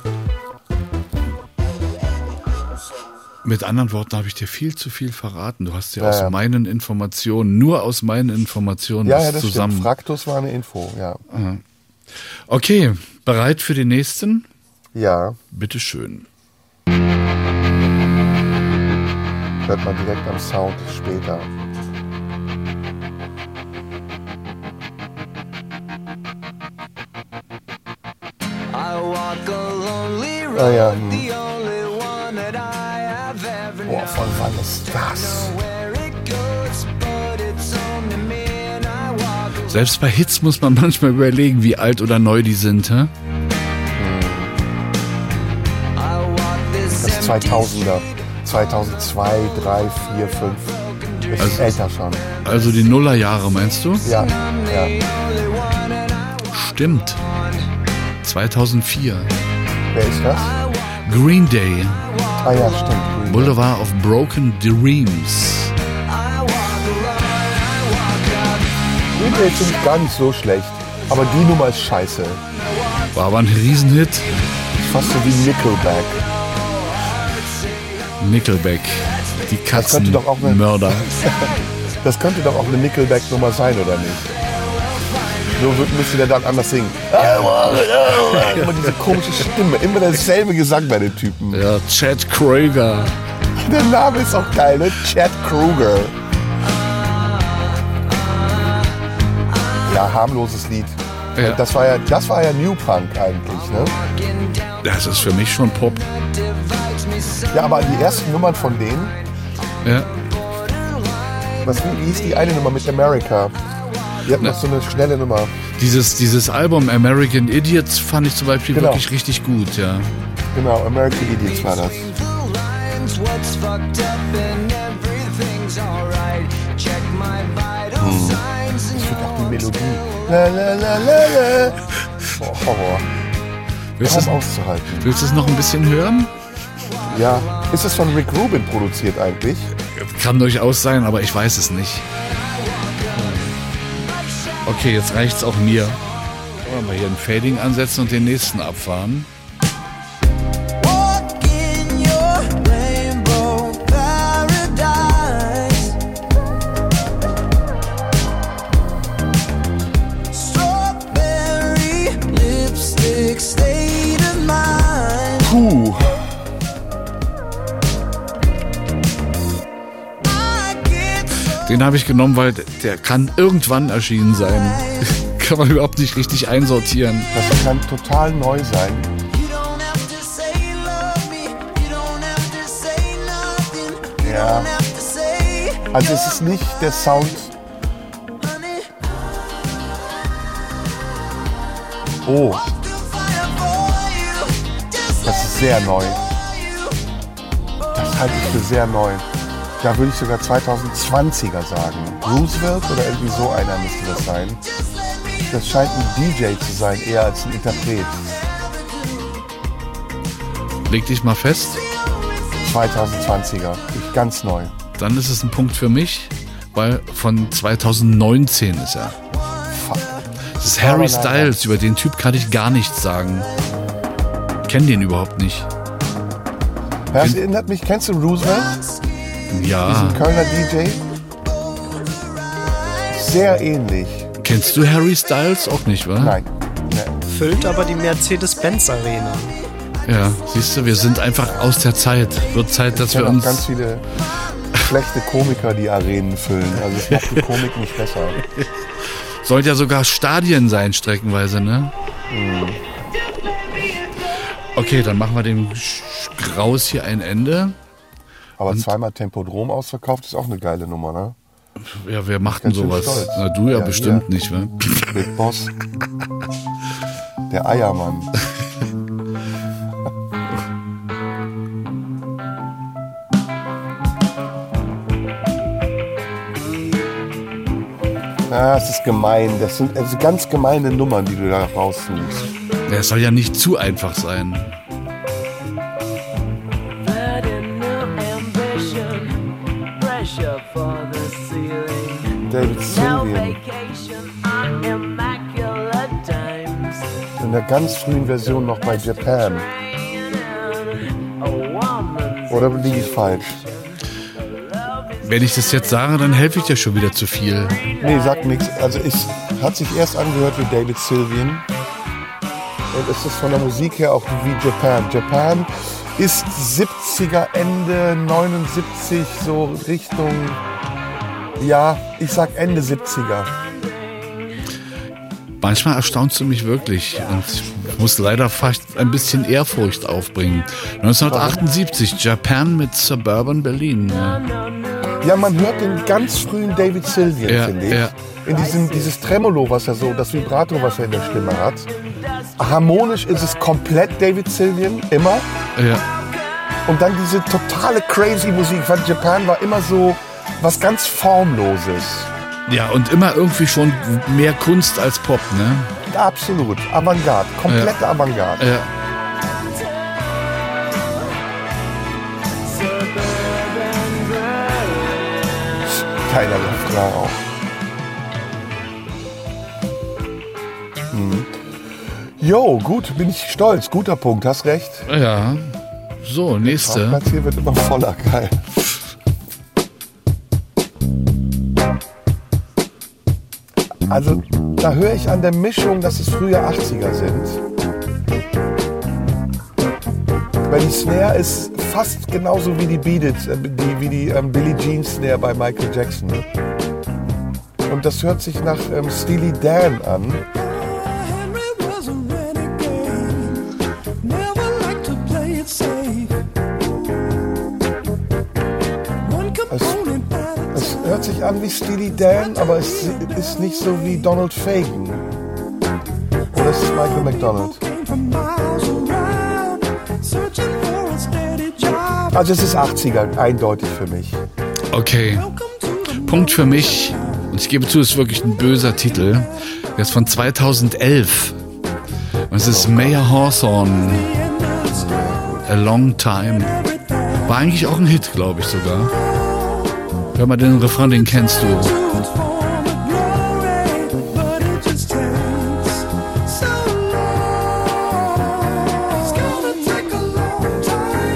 Mit anderen Worten habe ich dir viel zu viel verraten. Du hast ja, Ja, aus ja. meinen Informationen, nur aus meinen Informationen Ja, das ja, das zusammen. stimmt. Fraktus war eine Info, ja. Aha. Okay, bereit für den nächsten? Ja. Bitteschön. Hört man direkt am Sound später. I walk a lonely road, Ah ja, hm. Boah, voll wann ist das? Selbst bei Hits muss man manchmal überlegen, wie alt oder neu die sind. Hä? Das 2000er. 2002, 3, 4, 5. Ist also, älter schon. Also die Nullerjahre, meinst du? Ja, ja. Stimmt. 2004. Wer ist das? Green Day. Ah ja, stimmt. Boulevard of Broken Dreams. Day finde ich gar nicht so schlecht. Aber die Nummer ist scheiße. War aber ein Riesenhit. Fast so wie Nickelback. Nickelback. Die könnte doch auch eine- Katzenmörder. Das könnte doch auch eine Nickelback-Nummer sein, oder nicht? Nur wird- müsste der dann anders singen. Immer diese komische Stimme, immer dasselbe Gesang bei den Typen. Ja, Chad Kroeger. Der Name ist auch geil, ne? Chad Kruger. Ja, harmloses Lied. Ja. Das war ja, das war ja New Punk eigentlich, ne? Das ist für mich schon Pop. Ja, aber die ersten Nummern von denen, Ja. was wie hieß die eine Nummer mit America? Die hat noch so eine schnelle Nummer. Dieses, dieses Album American Idiots fand ich zum Beispiel Genau. wirklich richtig gut, ja. Genau, American Idiots war das. Hm. Ich finde auch die Melodie. La, la, la, la, la. Boah, Horror. Willst Kaum du auszuhalten. willst du es noch ein bisschen hören? Ja. Ist es von Rick Rubin produziert eigentlich? Kann durchaus sein, aber ich weiß es nicht. Okay, jetzt reicht's auch mir. Wollen wir mal hier ein Fading ansetzen und den nächsten abfahren. Den habe ich genommen, weil der kann irgendwann erschienen sein. kann man überhaupt nicht richtig einsortieren. Das kann total neu sein. Ja. Also es ist nicht der Sound. Oh. Das ist sehr neu. Das halte ich für sehr neu. Da würde ich sogar 2020er sagen. Roosevelt oder irgendwie so einer müsste das sein. Das scheint ein DJ zu sein, eher als ein Interpret. Leg dich mal fest. 2020er. Ich ganz neu. Dann ist es ein Punkt für mich, weil von 2019 ist er. Fuck. Das ist Harry Styles. Über den Typ kann ich gar nichts sagen. Kenn den überhaupt nicht. Das erinnert mich, kennst du Roosevelt? Ja. Diesen Kölner DJ? Sehr ähnlich. Kennst du Harry Styles auch nicht, wa? Nein. Füllt aber die Mercedes-Benz Arena. Ja, siehst du, wir sind einfach aus der Zeit. Wird Zeit, dass Ich wir uns. ganz viele schlechte Komiker, die Arenen füllen. Also es macht die Komik nicht besser. Sollte ja sogar Stadien sein, streckenweise, ne? Hm. Okay, dann machen wir dem Graus hier ein Ende. Aber zweimal Tempodrom ausverkauft ist auch eine geile Nummer, ne? Ja, wer macht denn sowas? Na, du ja, Ja, bestimmt hier. nicht, wa? Big Boss. Der Eiermann. Ah, es ist gemein. Das sind also ganz gemeine Nummern, die du da raussuchst. Ja, Es soll ja nicht zu einfach sein. David Sylvian. In der ganz frühen Version noch bei Japan. Oder liege ich falsch? Wenn ich das jetzt sage, dann helfe ich dir schon wieder zu viel. Nee, sagt nichts. Also es hat sich erst angehört wie David Sylvian. Und es ist von der Musik her auch wie Japan. Japan ist 70er, Ende 79, so Richtung, ja, ich sag Ende 70er. Manchmal erstaunst du mich wirklich. Und ich muss leider fast ein bisschen Ehrfurcht aufbringen. 1978, Japan mit Suburban Berlin. Ja, man hört den ganz frühen David Sylvian, ja, finde ich. ja. in diesem, dieses Tremolo, was er so, das Vibrato, was er in der Stimme hat. Harmonisch ist es komplett David Sylvian, immer. Ja. Und dann diese totale crazy Musik. Ich fand, Japan war immer so was ganz Formloses. Ja, und immer irgendwie schon mehr Kunst als Pop, ne? Absolut. Avantgarde. Komplette Avantgarde. Ja. Keiner Refrain auch. Hm. Jo, gut, bin ich stolz. Guter Punkt, hast recht. Ja. So, nächste. Platz hier wird immer voller, geil. Also, da höre ich an der Mischung, dass es frühe 80er sind. Weil die Snare ist fast genauso wie die Beat It, äh, die, wie die ähm, Billie Jean Snare bei Michael Jackson. Und das hört sich nach ähm, Steely Dan an. Wie Steely Dan, aber es ist nicht so wie Donald Fagen. Oder ist es Michael McDonald? Also es ist 80er, eindeutig für mich. Okay. Punkt für mich. Und ich gebe zu, es ist wirklich ein böser Titel. Der ist von 2011. Und es ist Mayor Hawthorne. A Long Time. War eigentlich auch ein Hit, glaube ich sogar. Hör mal den Refrain, den kennst du.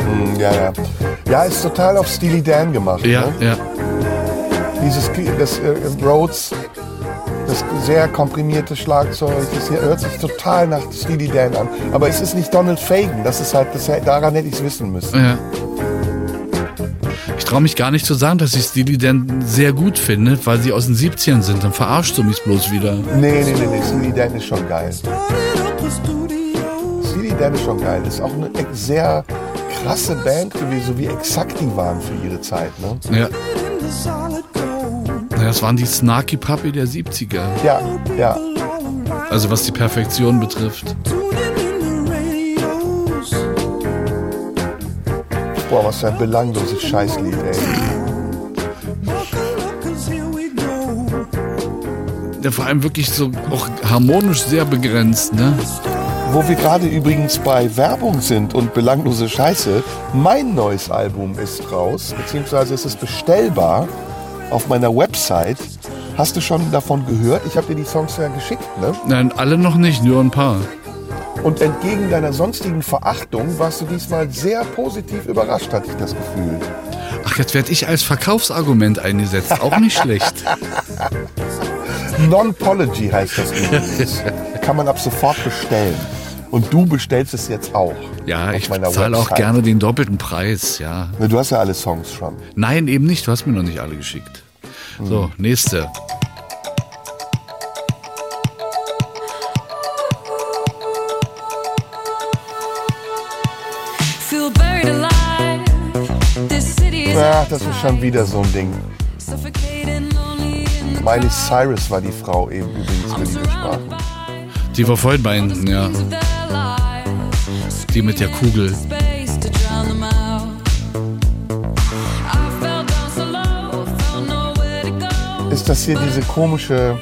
Hm, ja, ja. Ja, ist total auf Steely Dan gemacht. Ja, ne? ja. Dieses das, äh, Rhodes, das sehr komprimierte Schlagzeug, das hier hört sich total nach Steely Dan an. Aber es ist nicht Donald Fagen, das ist halt, das, daran hätte ich es wissen müssen. Ja. Ich traue mich gar nicht zu sagen, dass ich Steely Dan sehr gut finde, weil sie aus den 70ern sind. Dann verarscht du mich bloß wieder. Nee, nee, nee, nee, Steely Dan ist schon geil. Steely Dan ist schon geil. Ist auch eine sehr krasse Band gewesen, so wie exakt die waren für ihre Zeit. Ne? Ja. Ja, Das waren die Snarky Puppy der 70er. Ja, ja. Also was die Perfektion betrifft. Boah, was für ein belangloses Scheißlied, ey. Ja, vor allem wirklich so auch harmonisch sehr begrenzt, ne? Wo wir gerade übrigens bei Werbung sind und belanglose Scheiße, mein neues Album ist raus, beziehungsweise es ist bestellbar auf meiner Website. Hast du schon davon gehört? Ich habe dir die Songs ja geschickt, ne? Nein, alle noch nicht, nur ein paar. Und entgegen deiner sonstigen Verachtung warst du diesmal sehr positiv überrascht, hatte ich das Gefühl. Ach, jetzt werde ich als Verkaufsargument eingesetzt. Auch nicht schlecht. Non-Pology heißt das übrigens. Kann man ab sofort bestellen. Und du bestellst es jetzt auch. Ja, ich zahle auch gerne den doppelten Preis, ja. Du hast ja alle Songs schon. Nein, eben nicht. Du hast mir noch nicht alle geschickt. So, nächste. Das ist schon wieder so ein Ding. Miley Cyrus war die Frau eben übrigens, über die wir sprachen. Die war vorhin bei Ihnen, ja. Die mit der Kugel. Ist das hier diese komische,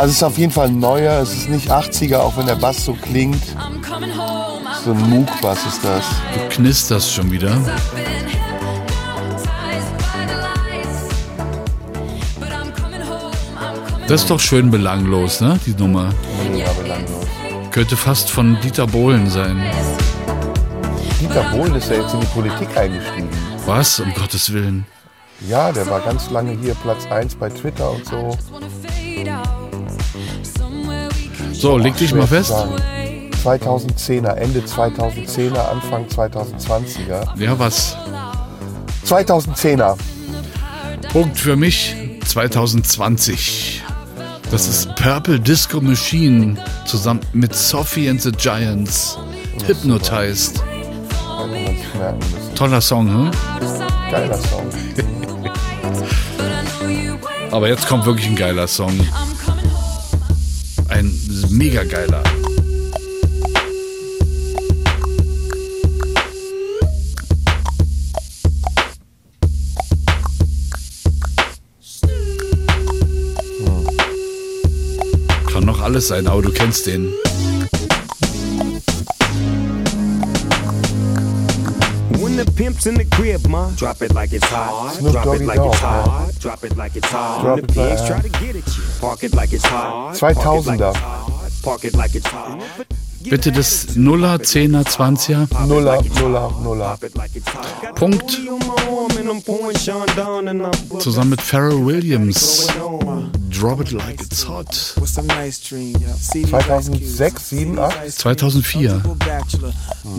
also es ist auf jeden Fall neuer, es ist nicht 80er, auch wenn der Bass so klingt. So ein Moog-Bass ist das. Du knisterst schon wieder. Das ist doch schön belanglos, ne? Die Nummer. Mega belanglos. Könnte fast von Dieter Bohlen sein. Dieter Bohlen ist ja jetzt in die Politik eingestiegen. Was? Um Gottes Willen. Ja, der war ganz lange hier Platz 1 bei Twitter und so. So, leg dich mal fest. sagen. 2010er, Ende 2010er, Anfang 2020er. Ja, was? 2010er. Punkt für mich 2020. Das ist Purple Disco Machine zusammen mit Sophie and the Giants. Hypnotized. Merken müssen. Toller Song, ne? Geiler Song. Aber jetzt kommt wirklich ein geiler Song. Mega geiler. Oh. Kann noch alles sein, aber du kennst den. pimps in the crib, ma. Drop it like it's hot. Snoop Drop it like it's hot. Drop it like it's hot. Drop it like it's hot. Park it like it's hot. 2000er. Bitte das Nuller, Zehner, Zwanziger. Nuller, Nuller, Nuller. Punkt. Zusammen mit Pharrell Williams. Drop it like it's hot. 2006, 7, 8? 2004. Bachelor,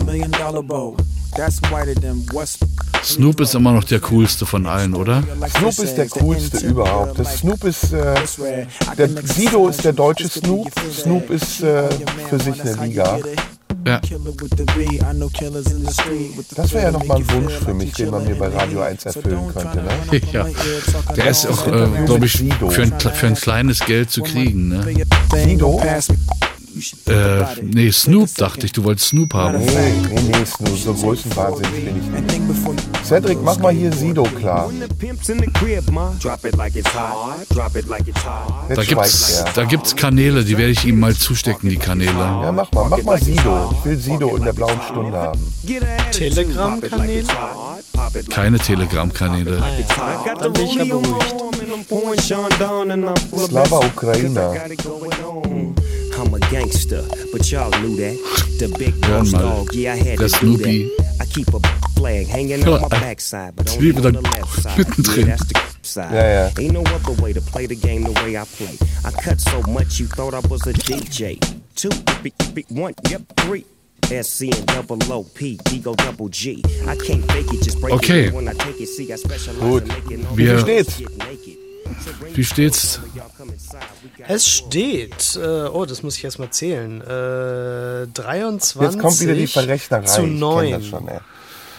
million dollar bow. That's whiter than what's Snoop ist immer noch der coolste von allen, oder? Snoop ist der coolste überhaupt. Das Snoop ist, äh, der Sido ist der deutsche Snoop. Snoop ist äh, für sich eine Liga. Ja. Das wäre ja nochmal ein Wunsch für mich, den man mir bei Radio 1 erfüllen könnte. Ne? Ja. Der ist auch, äh, glaube ich, für ein, für ein kleines Geld zu kriegen. Ne? Sido? Äh, nee, Snoop dachte ich, du wolltest Snoop haben. Nee, nee, nee, Snoop, so größenwahnsinnig bin ich nicht. Cedric, mach mal hier Sido klar. Da gibt's, da gibt's Kanäle, die werde ich ihm mal zustecken, die Kanäle. Ja, mach mal, mach mal Sido. Ich will Sido in der blauen Stunde haben. Telegram-Kanäle? Keine Telegram-Kanäle. Dann bin ich ja beruhigt. Slava Ukraina. I'm a gangster, but y'all knew that. The big boss mal, dog, yeah, I had der to do that. I keep a flag hanging on my backside, but only on the left side. Yeah, that's the side. Ja, ja. Ain't no other way to play the game the way I play. I cut so much you thought I was a DJ. Two, yippee, yippee, one, yep, three. SC and double O P, D go double G. I can't fake it, just break Okay. it when I take it. See, I specialize Gut. in making all Wir- the Wie steht's? Wie steht's? Es steht, äh, oh, das muss ich erst mal zählen, äh, 23 Jetzt kommt wieder die Verrechnerei. zu Ich kenn 9. das schon, ey.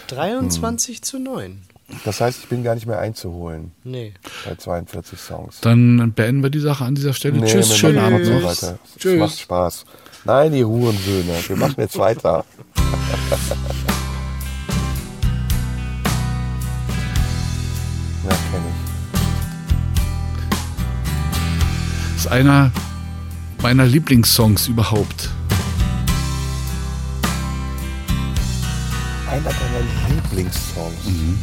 23 zu 9. Das heißt, ich bin gar nicht mehr einzuholen Nee. bei 42 Songs. Dann beenden wir die Sache an dieser Stelle. Nee, Tschüss, schönen Abend noch. weiter. Es macht Tschüss. Spaß. Nein, die Hurensöhne. Wir machen jetzt weiter. ja, kenn ist einer meiner Lieblingssongs überhaupt. Einer deiner Lieblingssongs. Mhm.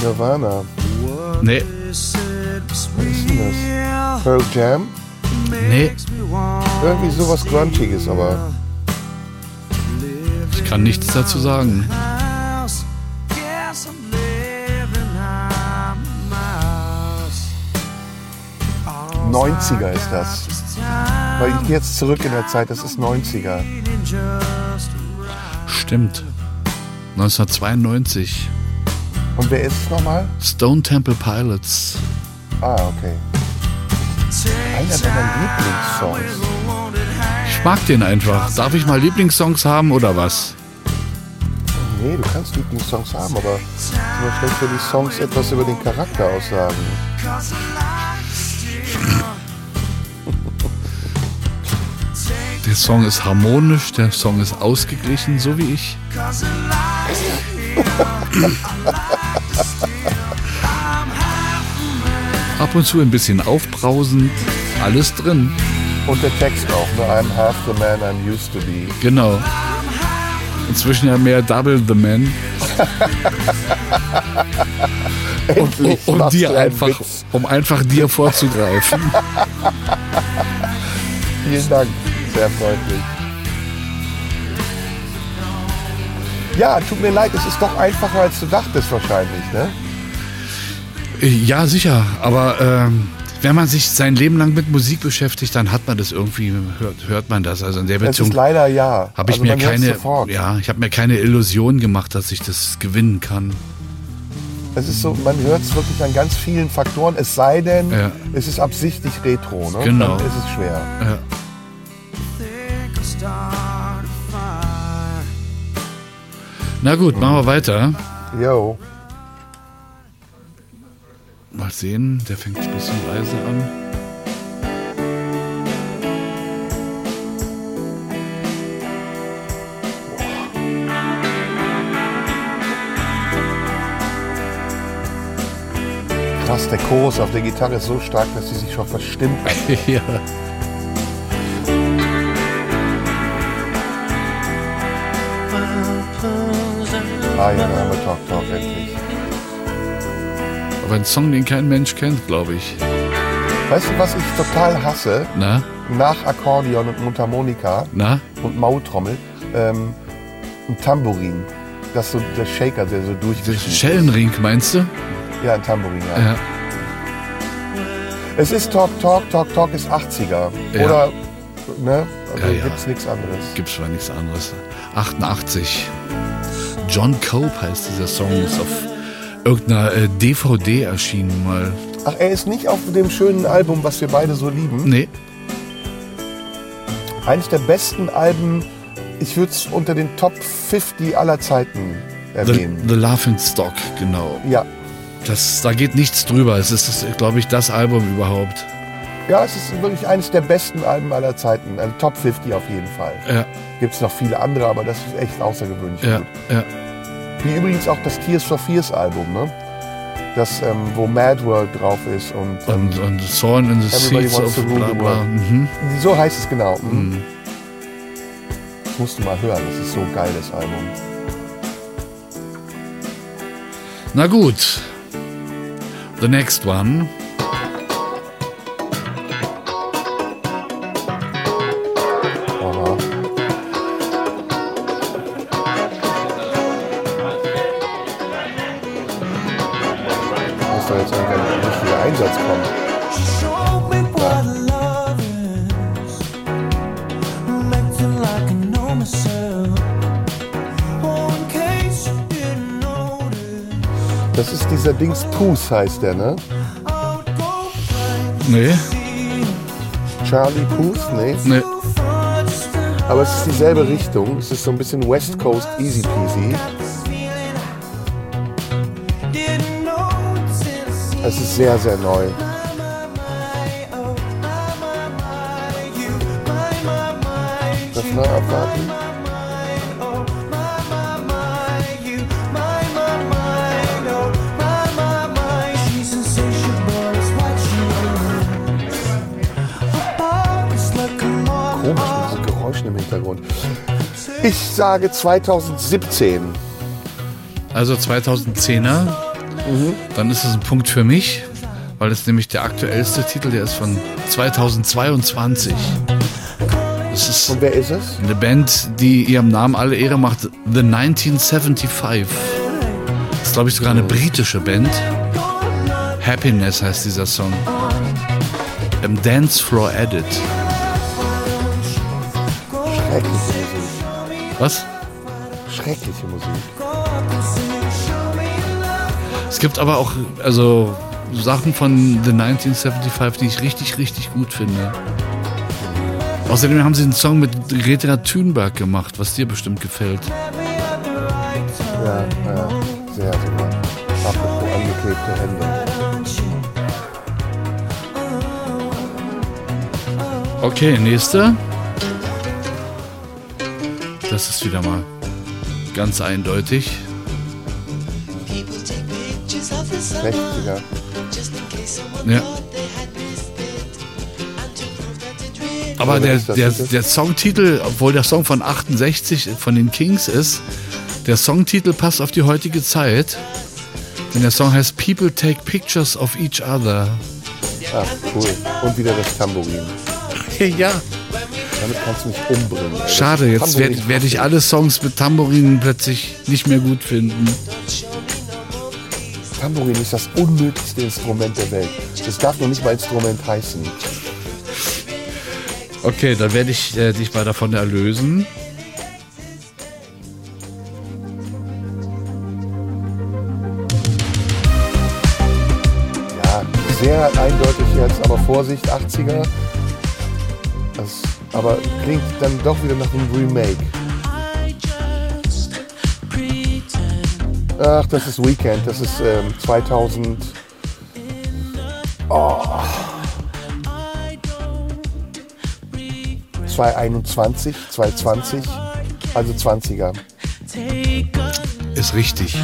Nirvana. Nee, was ist denn das? Pearl Jam? Nee, Irgendwie sowas Grunchiges, aber ich kann nichts dazu sagen. House. Guess I'm living on Mars. 90er ist das. Weil ich gehe jetzt zurück in der Zeit, das ist 90er. Stimmt. 1992. Und wer ist es nochmal? Stone Temple Pilots. Ah, okay. Einer deiner Lieblingssongs. Ich mag den einfach. Darf ich mal Lieblingssongs haben oder was? Nee, du kannst Lieblingssongs haben, aber es ist immer schlecht, wenn die Songs etwas über den Charakter aussagen. Der Song ist harmonisch, der Song ist ausgeglichen, so wie ich. Ab und zu ein bisschen aufbrausend, alles drin. Und der Text auch, ne? I'm half the man I'm used to be. Genau. Inzwischen ja mehr Double the Man. Um, um machst dir einfach, Witz. um einfach dir vorzugreifen. Vielen Dank, sehr freundlich. Ja, tut mir leid, es ist doch einfacher, als du dachtest wahrscheinlich, ne? Ja, sicher. Aber ähm, wenn man sich sein Leben lang mit Musik beschäftigt, dann hat man das irgendwie, hört, hört man das. Also in der Beziehung ist leider ja. habe ich Also mir keine, ja, ich habe mir keine Illusion gemacht, dass ich das gewinnen kann. Es ist so, man hört es wirklich an ganz vielen Faktoren, es sei denn, Ja. es ist absichtlich Retro. Ne? Genau. Dann ist es schwer. Ja. Na gut, machen wir weiter. Jo. Mal sehen, der fängt ein bisschen leise an. Krass, der Chorus auf der Gitarre ist so stark, dass sie sich schon verstimmt hat. ja. Ah ja, da haben wir Talk Talk endlich. Aber ein Song, den kein Mensch kennt, glaube ich. Weißt du, was ich total hasse? Na? Nach Akkordeon und Mundharmonika Na? und Maultrommel, ähm, ein Tambourin. Das so der Shaker, der so durchwischt. Schellenring, meinst du? Ja, ein Tambourin, ja. Ja. Es ist Talk Talk, Talk Talk ist 80er. Ja. Oder, ne? Also Ja, ja. gibt's nichts anderes. Gibt's schon nichts anderes. 88. John Cope heißt dieser Song, ist auf irgendeiner äh, DVD erschienen mal. Ach, er ist nicht auf dem schönen Album, was wir beide so lieben. Nee. Eines der besten Alben, ich würde es unter den Top 50 aller Zeiten The, erwähnen. The Laughing Stock, genau. Ja. Das, da geht nichts drüber. Es ist, glaube ich, das Album überhaupt. Ja, es ist wirklich eines der besten Alben aller Zeiten. Also Top 50 auf jeden Fall. Ja. Gibt es noch viele andere, aber das ist echt außergewöhnlich Ja, gut. ja. Wie übrigens auch das Tears for Fears Album, ne? Das, ähm, wo Mad World drauf ist und, ähm, Und, und Thorn in the Everybody Seeds of bla bla. World. Mhm. So heißt es genau. Mhm. Das musst du mal hören, das ist so geil, das Album. Na gut. The next one. Puss heißt der, ne? Nee. Charlie Puth? Nee. Nee. Aber es ist dieselbe Richtung. Es ist so ein bisschen West Coast Easy Peasy. Es ist sehr, sehr neu. Refrain abwarten. Sage 2017. Also 2010er. Dann ist es ein Punkt für mich, weil es nämlich der aktuellste Titel, der ist von 2022. Das ist Und wer ist es? eine Band, die ihrem Namen alle Ehre macht, The 1975. Das ist, glaube ich, sogar eine britische Band. Happiness heißt dieser Song. Im Dance Floor Edit. Schreckliche Musik. Was? Schreckliche Musik. Es gibt aber auch also Sachen von The 1975, die ich richtig, richtig gut finde. Außerdem haben sie einen Song mit Greta Thunberg gemacht, was dir bestimmt gefällt. Ja, ja, sehr sogar. Apropos angeklebte Hände. Okay, nächste. Das ist wieder mal ganz eindeutig. 60er. Ja. Aber der, der, der Songtitel, obwohl der Song von 68 von den Kings ist, der Songtitel passt auf die heutige Zeit. Denn der Song heißt People Take Pictures of Each Other. Ah, cool. Und wieder das Tambourin. ja. Damit kannst du mich umbringen. ey. Schade, jetzt werde werd ich alle Songs mit Tambourinen plötzlich nicht mehr gut finden. Tambourin ist das unnötigste Instrument der Welt. Es darf noch nicht mal Instrument heißen. Okay, dann werde ich äh, dich mal davon erlösen. sehr eindeutig jetzt, aber Vorsicht, 80er. Das, aber klingt dann doch wieder nach einem Remake. Ach, das ist Weekend, das ist ähm, 2000. Oh. 221, 220, also 20er. Ist richtig.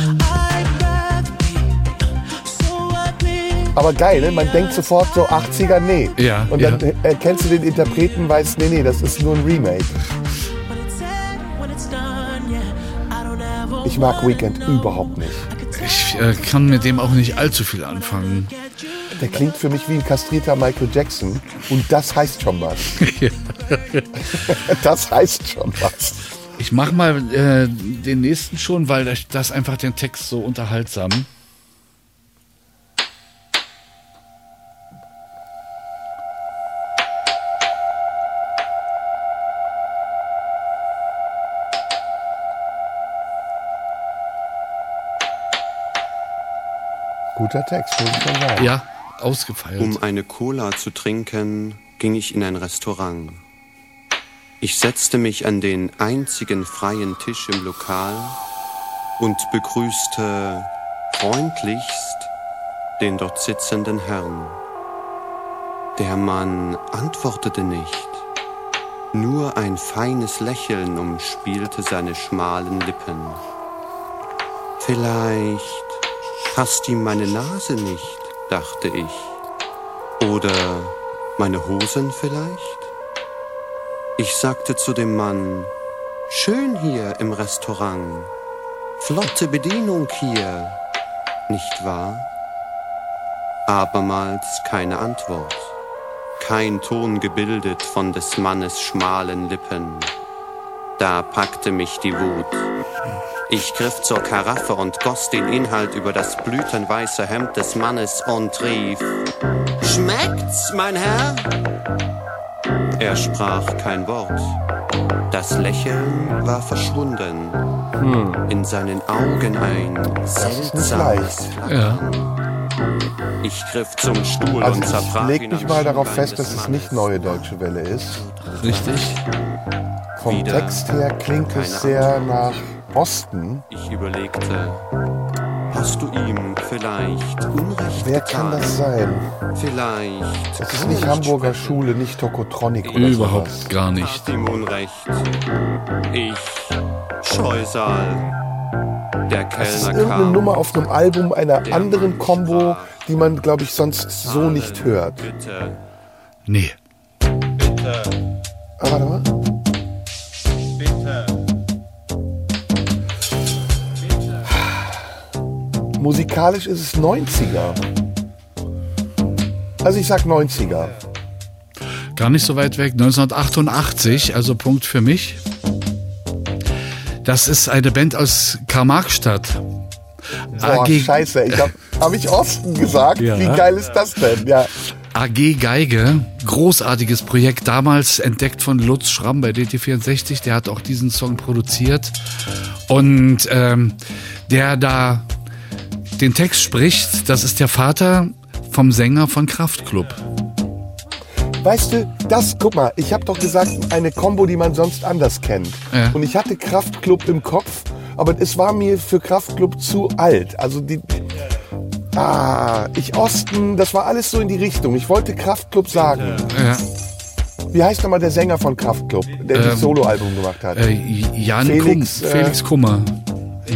Aber geil, ne? man denkt sofort so 80er, nee. Ja, Und ja. dann erkennst du den Interpreten, weißt, nee, nee, das ist nur ein Remake. Ich mag Weekend überhaupt nicht. Ich äh, kann mit dem auch nicht allzu viel anfangen. Der klingt für mich wie ein kastrierter Michael Jackson. Und das heißt schon was. das heißt schon was. Ich mach mal äh, den nächsten schon, weil das einfach den Text so unterhaltsam. Guter Text, muss ich schon sagen. Ja, ausgefeilt. Um eine Cola zu trinken, ging ich in ein Restaurant. Ich setzte mich an den einzigen freien Tisch im Lokal und begrüßte freundlichst den dort sitzenden Herrn. Der Mann antwortete nicht. Nur ein feines Lächeln umspielte seine schmalen Lippen. Vielleicht passt ihm meine Nase nicht, dachte ich. Oder meine Hosen vielleicht? Ich sagte zu dem Mann, schön hier im Restaurant, flotte Bedienung hier, nicht wahr? Abermals keine Antwort, kein Ton gebildet von des Mannes schmalen Lippen. Da packte mich die Wut. Ich griff zur Karaffe und goss den Inhalt über das blütenweiße Hemd des Mannes und rief, Schmeckt's, mein Herr? Er sprach kein Wort. Das Lächeln war verschwunden. In seinen Augen ein seltsames. Ich griff zum Stuhl Also und zerbrach leg mich mal darauf fest, dass es nicht neue Deutsche Welle ist. Richtig. Vom Text her klingt es sehr nach Osten. Ich überlegte, hast du ihm vielleicht Unrecht Wer getan? kann das sein? Vielleicht. Das ist nicht Hamburger Schule, nicht Tokotronic oder Überhaupt sowas. gar nicht. Tat ihm Unrecht. Ich, Scheusal. Der Das ist Kellner irgendeine kam. Nummer auf einem Album einer Der anderen Combo, die man, glaube ich, sonst so nicht hört. Bitte, Nee. bitte, Ah, warte mal. Musikalisch ist es 90er. Also ich sag 90er. Gar nicht so weit weg. 1988, also Punkt für mich. Das ist eine Band aus Karl-Marx-Stadt. Boah, AG, scheiße. Ich hab, hab ich Osten gesagt? Ja. Wie geil ist das denn? Ja. AG Geige, großartiges Projekt, damals entdeckt von Lutz Schramm bei DT64, der hat auch diesen Song produziert. Und ähm, der da den Text spricht, das ist der Vater vom Sänger von Kraftklub. Weißt du, das, guck mal, ich habe doch gesagt, eine Combo, die man sonst anders kennt. Ja. Und ich hatte Kraftklub im Kopf, aber es war mir für Kraftklub zu alt. Also die. Ah, ich Osten, das war alles so in die Richtung. Ich wollte Kraftklub sagen. Ja. Wie heißt nochmal der Sänger von Kraftklub, der Ähm, das Soloalbum gemacht hat? Äh, Jan Felix, Kum, äh, Felix Kummer.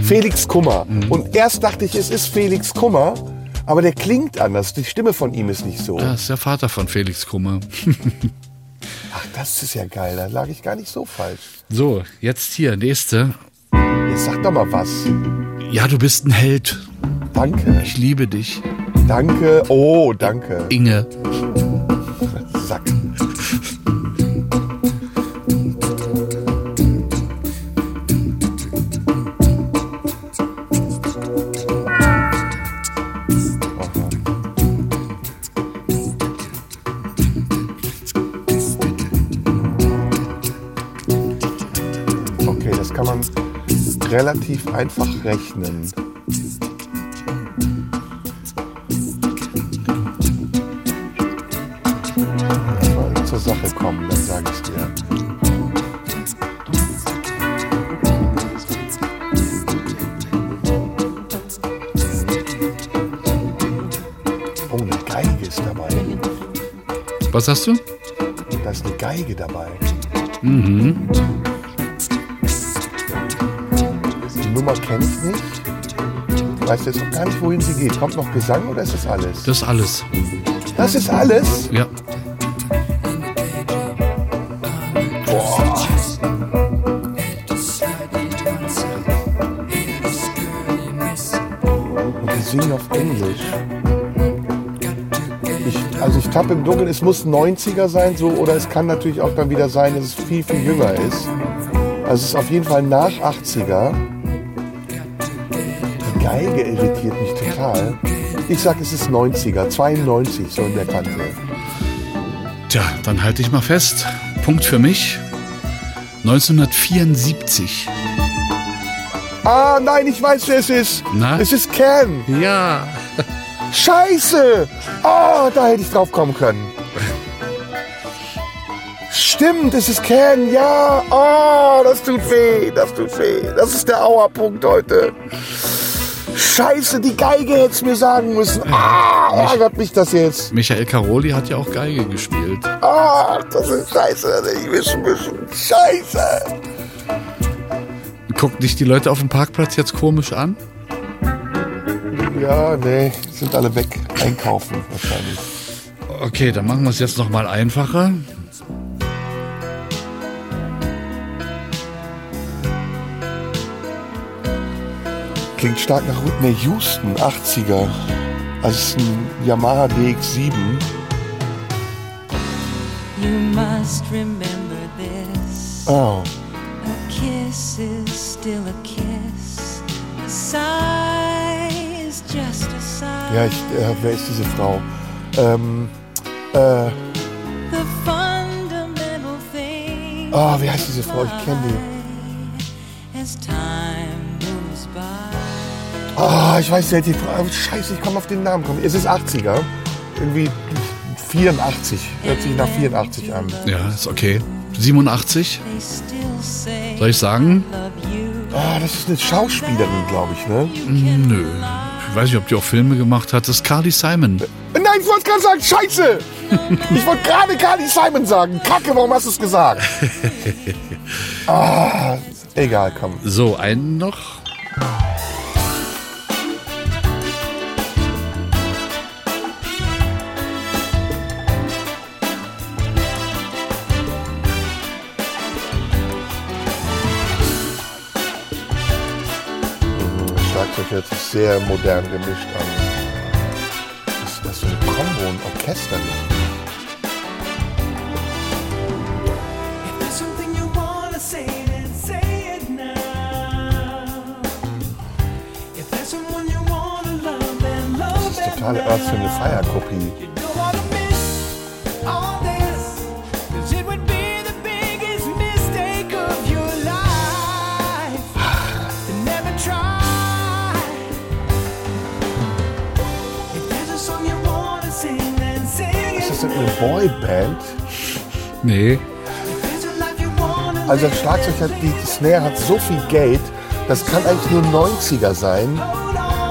Felix Kummer. Und erst dachte ich, es ist Felix Kummer, aber der klingt anders. Die Stimme von ihm ist nicht so. Das ist der Vater von Felix Kummer. Ach, das ist ja geil. Da lag ich gar nicht so falsch. So, jetzt hier, nächste. Jetzt sag doch mal was. Ja, du bist ein Held. Danke. Ich liebe dich. Danke. Oh, danke. Inge. relativ einfach rechnen. Mal zur Sache kommen, dann sage ich dir. Oh, eine Geige ist dabei. Was hast du? Da ist eine Geige dabei. Mhm. Nummer kenne ich nicht. Ich weiß jetzt noch gar nicht, wohin sie geht. Kommt noch Gesang oder ist das alles? Das ist alles. Das ist alles? Ja. Boah. Und die singen auf Englisch. Ich, also ich tappe im Dunkeln, es muss 90er sein, so, oder es kann natürlich auch dann wieder sein, dass es viel, viel jünger ist. Also es ist auf jeden Fall nach 80er. Geige irritiert mich total. Ich sag, es ist 90er, 92, so in der Kante. Tja, dann halte ich mal fest. Punkt für mich. 1974. Ah, nein, ich weiß, wer es ist. Na? Es ist Ken. Ja. Scheiße! Oh, da hätte ich drauf kommen können. Stimmt, es ist Ken, ja. Oh, das tut weh, das tut weh. Das ist der Auerpunkt heute. Scheiße, die Geige hätte es mir sagen müssen. Ah, ärgert mich das jetzt. Michael Caroli hat ja auch Geige gespielt. Ah, das ist scheiße, das hätte ich wissen müssen. Scheiße. Gucken dich die Leute auf dem Parkplatz jetzt komisch an? Ja, nee, sind alle weg. Einkaufen wahrscheinlich. Okay, dann machen wir es jetzt noch mal einfacher. Klingt stark nach Whitney Houston, 80er. Also es ist ein Yamaha DX7. You must remember this. Oh. A kiss is still a kiss. A sigh is just a sigh. Ja, ich, äh, wer ist diese Frau? Ähm, äh, The fundamental thing oh, wie heißt diese Frau? Ich kenne die. Ah, ich weiß nicht, die Frau. Scheiße, ich komme auf den Namen. Es ist 80er. Irgendwie 84. Hört sich nach 84 an. Ja, ist okay. 87. They still say Soll ich sagen? Ah, das ist eine Schauspielerin, glaube ich, ne? Nö. Ich weiß nicht, ob die auch Filme gemacht hat. Das ist Carly Simon. Nein, ich wollte gerade sagen, Scheiße! Ich wollte gerade Carly Simon sagen. Kacke, warum hast du es gesagt? Ah, egal, komm. So, einen noch. Sehr modern gemischt an. Ist das so eine Combo, ein Orchester? If there's something you Boyband? Nee. Also das Schlagzeug hat, die Snare hat so viel Geld, das kann eigentlich nur 90er sein.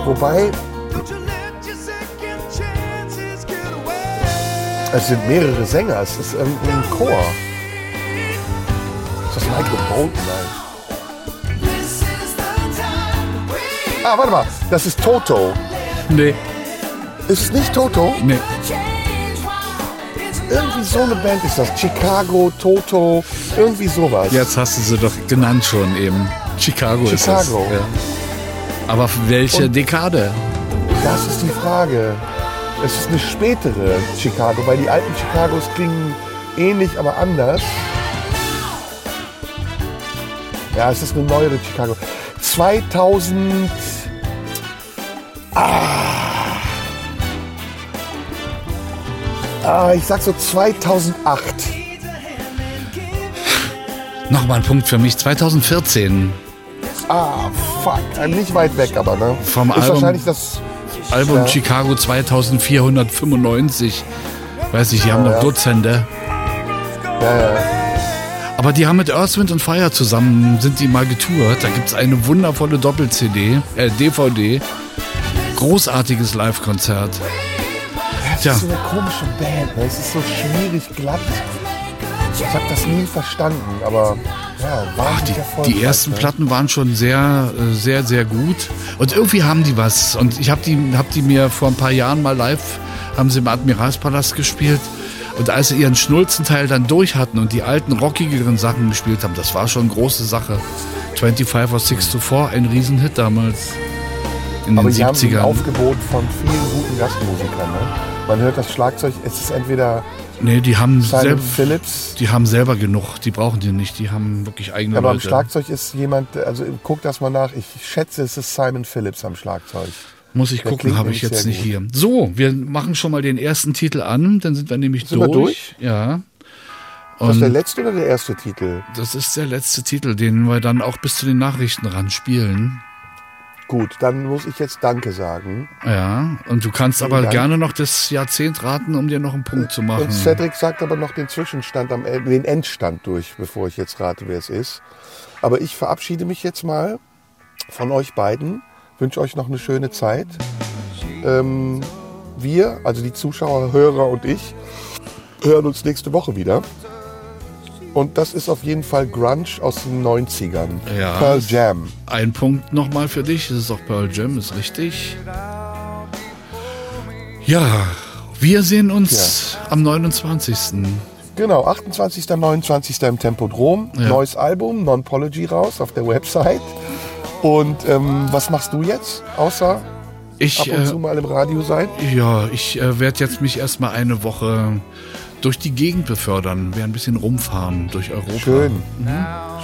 Wobei, es sind mehrere Sänger, es ist ähm, ein Chor. Ist das Michael Bolton? Nein. Ah, warte mal, das ist Toto. Nee. Ist es nicht Toto? Nee. Irgendwie so eine Band ist das. Chicago, Toto, irgendwie sowas. Jetzt hast du sie doch genannt schon eben. Chicago, ist das. Chicago. Ja. Aber welche Und- Dekade? Das ist die Frage. Es ist eine spätere Chicago, weil die alten Chicagos klingen ähnlich, aber anders. Ja, es ist eine neuere Chicago. 2000. Ah. Ah, ich sag so 2008. Nochmal ein Punkt für mich. 2014. Ah, fuck. Nicht weit weg, aber ne? Vom ist Album- wahrscheinlich das Album Ja. Chicago 2495. Weiß ich, die haben Ja, noch ja. Dutzende. Ja, ja. Aber die haben mit Earth, Wind und Fire zusammen, sind die mal getourt. Da gibt es eine wundervolle Doppel-CD, äh, DVD. Großartiges Live-Konzert. Das Tja. ist so eine komische Band. Ne? Es ist so schmierig glatt. Ich habe das nie verstanden, aber ja, Ach, die, die ersten ne? Platten waren schon sehr, äh, sehr, sehr gut. Und irgendwie haben die was. Und ich habe die, hab die mir vor ein paar Jahren mal live, haben sie im Admiralspalast gespielt. Und als sie ihren Schnulzenteil dann durch hatten und die alten, rockigeren Sachen gespielt haben, das war schon eine große Sache. 25 or 6 to 4, ein Riesenhit damals. In Aber den sie haben so ein 70ern. Aufgebot von vielen guten Gastmusikern. Ne? Man hört das Schlagzeug, es ist entweder Nee, die haben, Simon selb, Phillips. die haben selber genug. Die brauchen die nicht. Die haben wirklich eigene aber am Leute. Schlagzeug ist jemand, also guck das mal nach. Ich schätze, es ist Simon Phillips am Schlagzeug. Muss ich Der gucken, habe ich jetzt nicht gut. hier. So, wir machen schon mal den ersten Titel an, dann sind wir nämlich Sind wir durch. Ja. Ist das der Und letzte oder der erste Titel? das ist der letzte Titel, den wir dann auch bis zu den Nachrichten ran spielen. Gut, dann muss ich jetzt Danke sagen. Ja, und du kannst Vielen aber Dank. gerne noch das Jahrzehnt raten, um dir noch einen Punkt zu machen. Und Cedric sagt aber noch den Zwischenstand, am, den Endstand durch, bevor ich jetzt rate, wer es ist. Aber ich verabschiede mich jetzt mal von euch beiden, wünsche euch noch eine schöne Zeit. Ähm, wir, also die Zuschauer, Hörer und ich, hören uns nächste Woche wieder. Und das ist auf jeden Fall Grunge aus den 90ern. Ja. Pearl Jam. Ein Punkt nochmal für dich, das ist auch Pearl Jam, ist richtig. Ja, wir sehen uns am 29. Genau, 28. 29. im Tempodrom. Ja. Neues Album, Non-Pology raus auf der Website. Und ähm, was machst du jetzt, außer Ich, ab und äh, zu mal im Radio sein? Ja, ich äh, werde jetzt mich erstmal eine Woche durch die Gegend befördern, werde ein bisschen rumfahren durch Europa. Schön.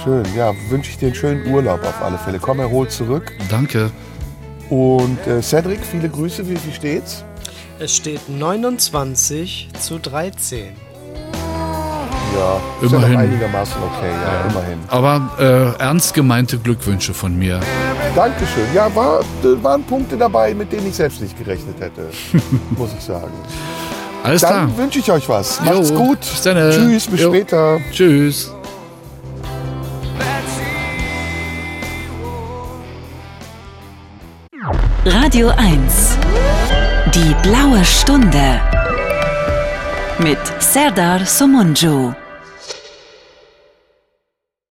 Schön, ja, wünsche ich dir einen schönen Urlaub auf alle Fälle. Komm erholt zurück. Danke. Und äh, Cedric, viele Grüße, wie, wie steht's? Es steht 29 zu 13. Ja, ist ja Immerhin. noch einigermaßen okay, ja, immerhin. Aber äh, ernst gemeinte Glückwünsche von mir. Dankeschön. Ja, war, äh, waren Punkte dabei, mit denen ich selbst nicht gerechnet hätte, muss ich sagen. Alles Dann klar. wünsche ich euch was. Macht's Jo, gut. bis dann. Tschüss, bis Jo. später. Tschüss. Radio 1. Die blaue Stunde. Mit Serdar Somunju.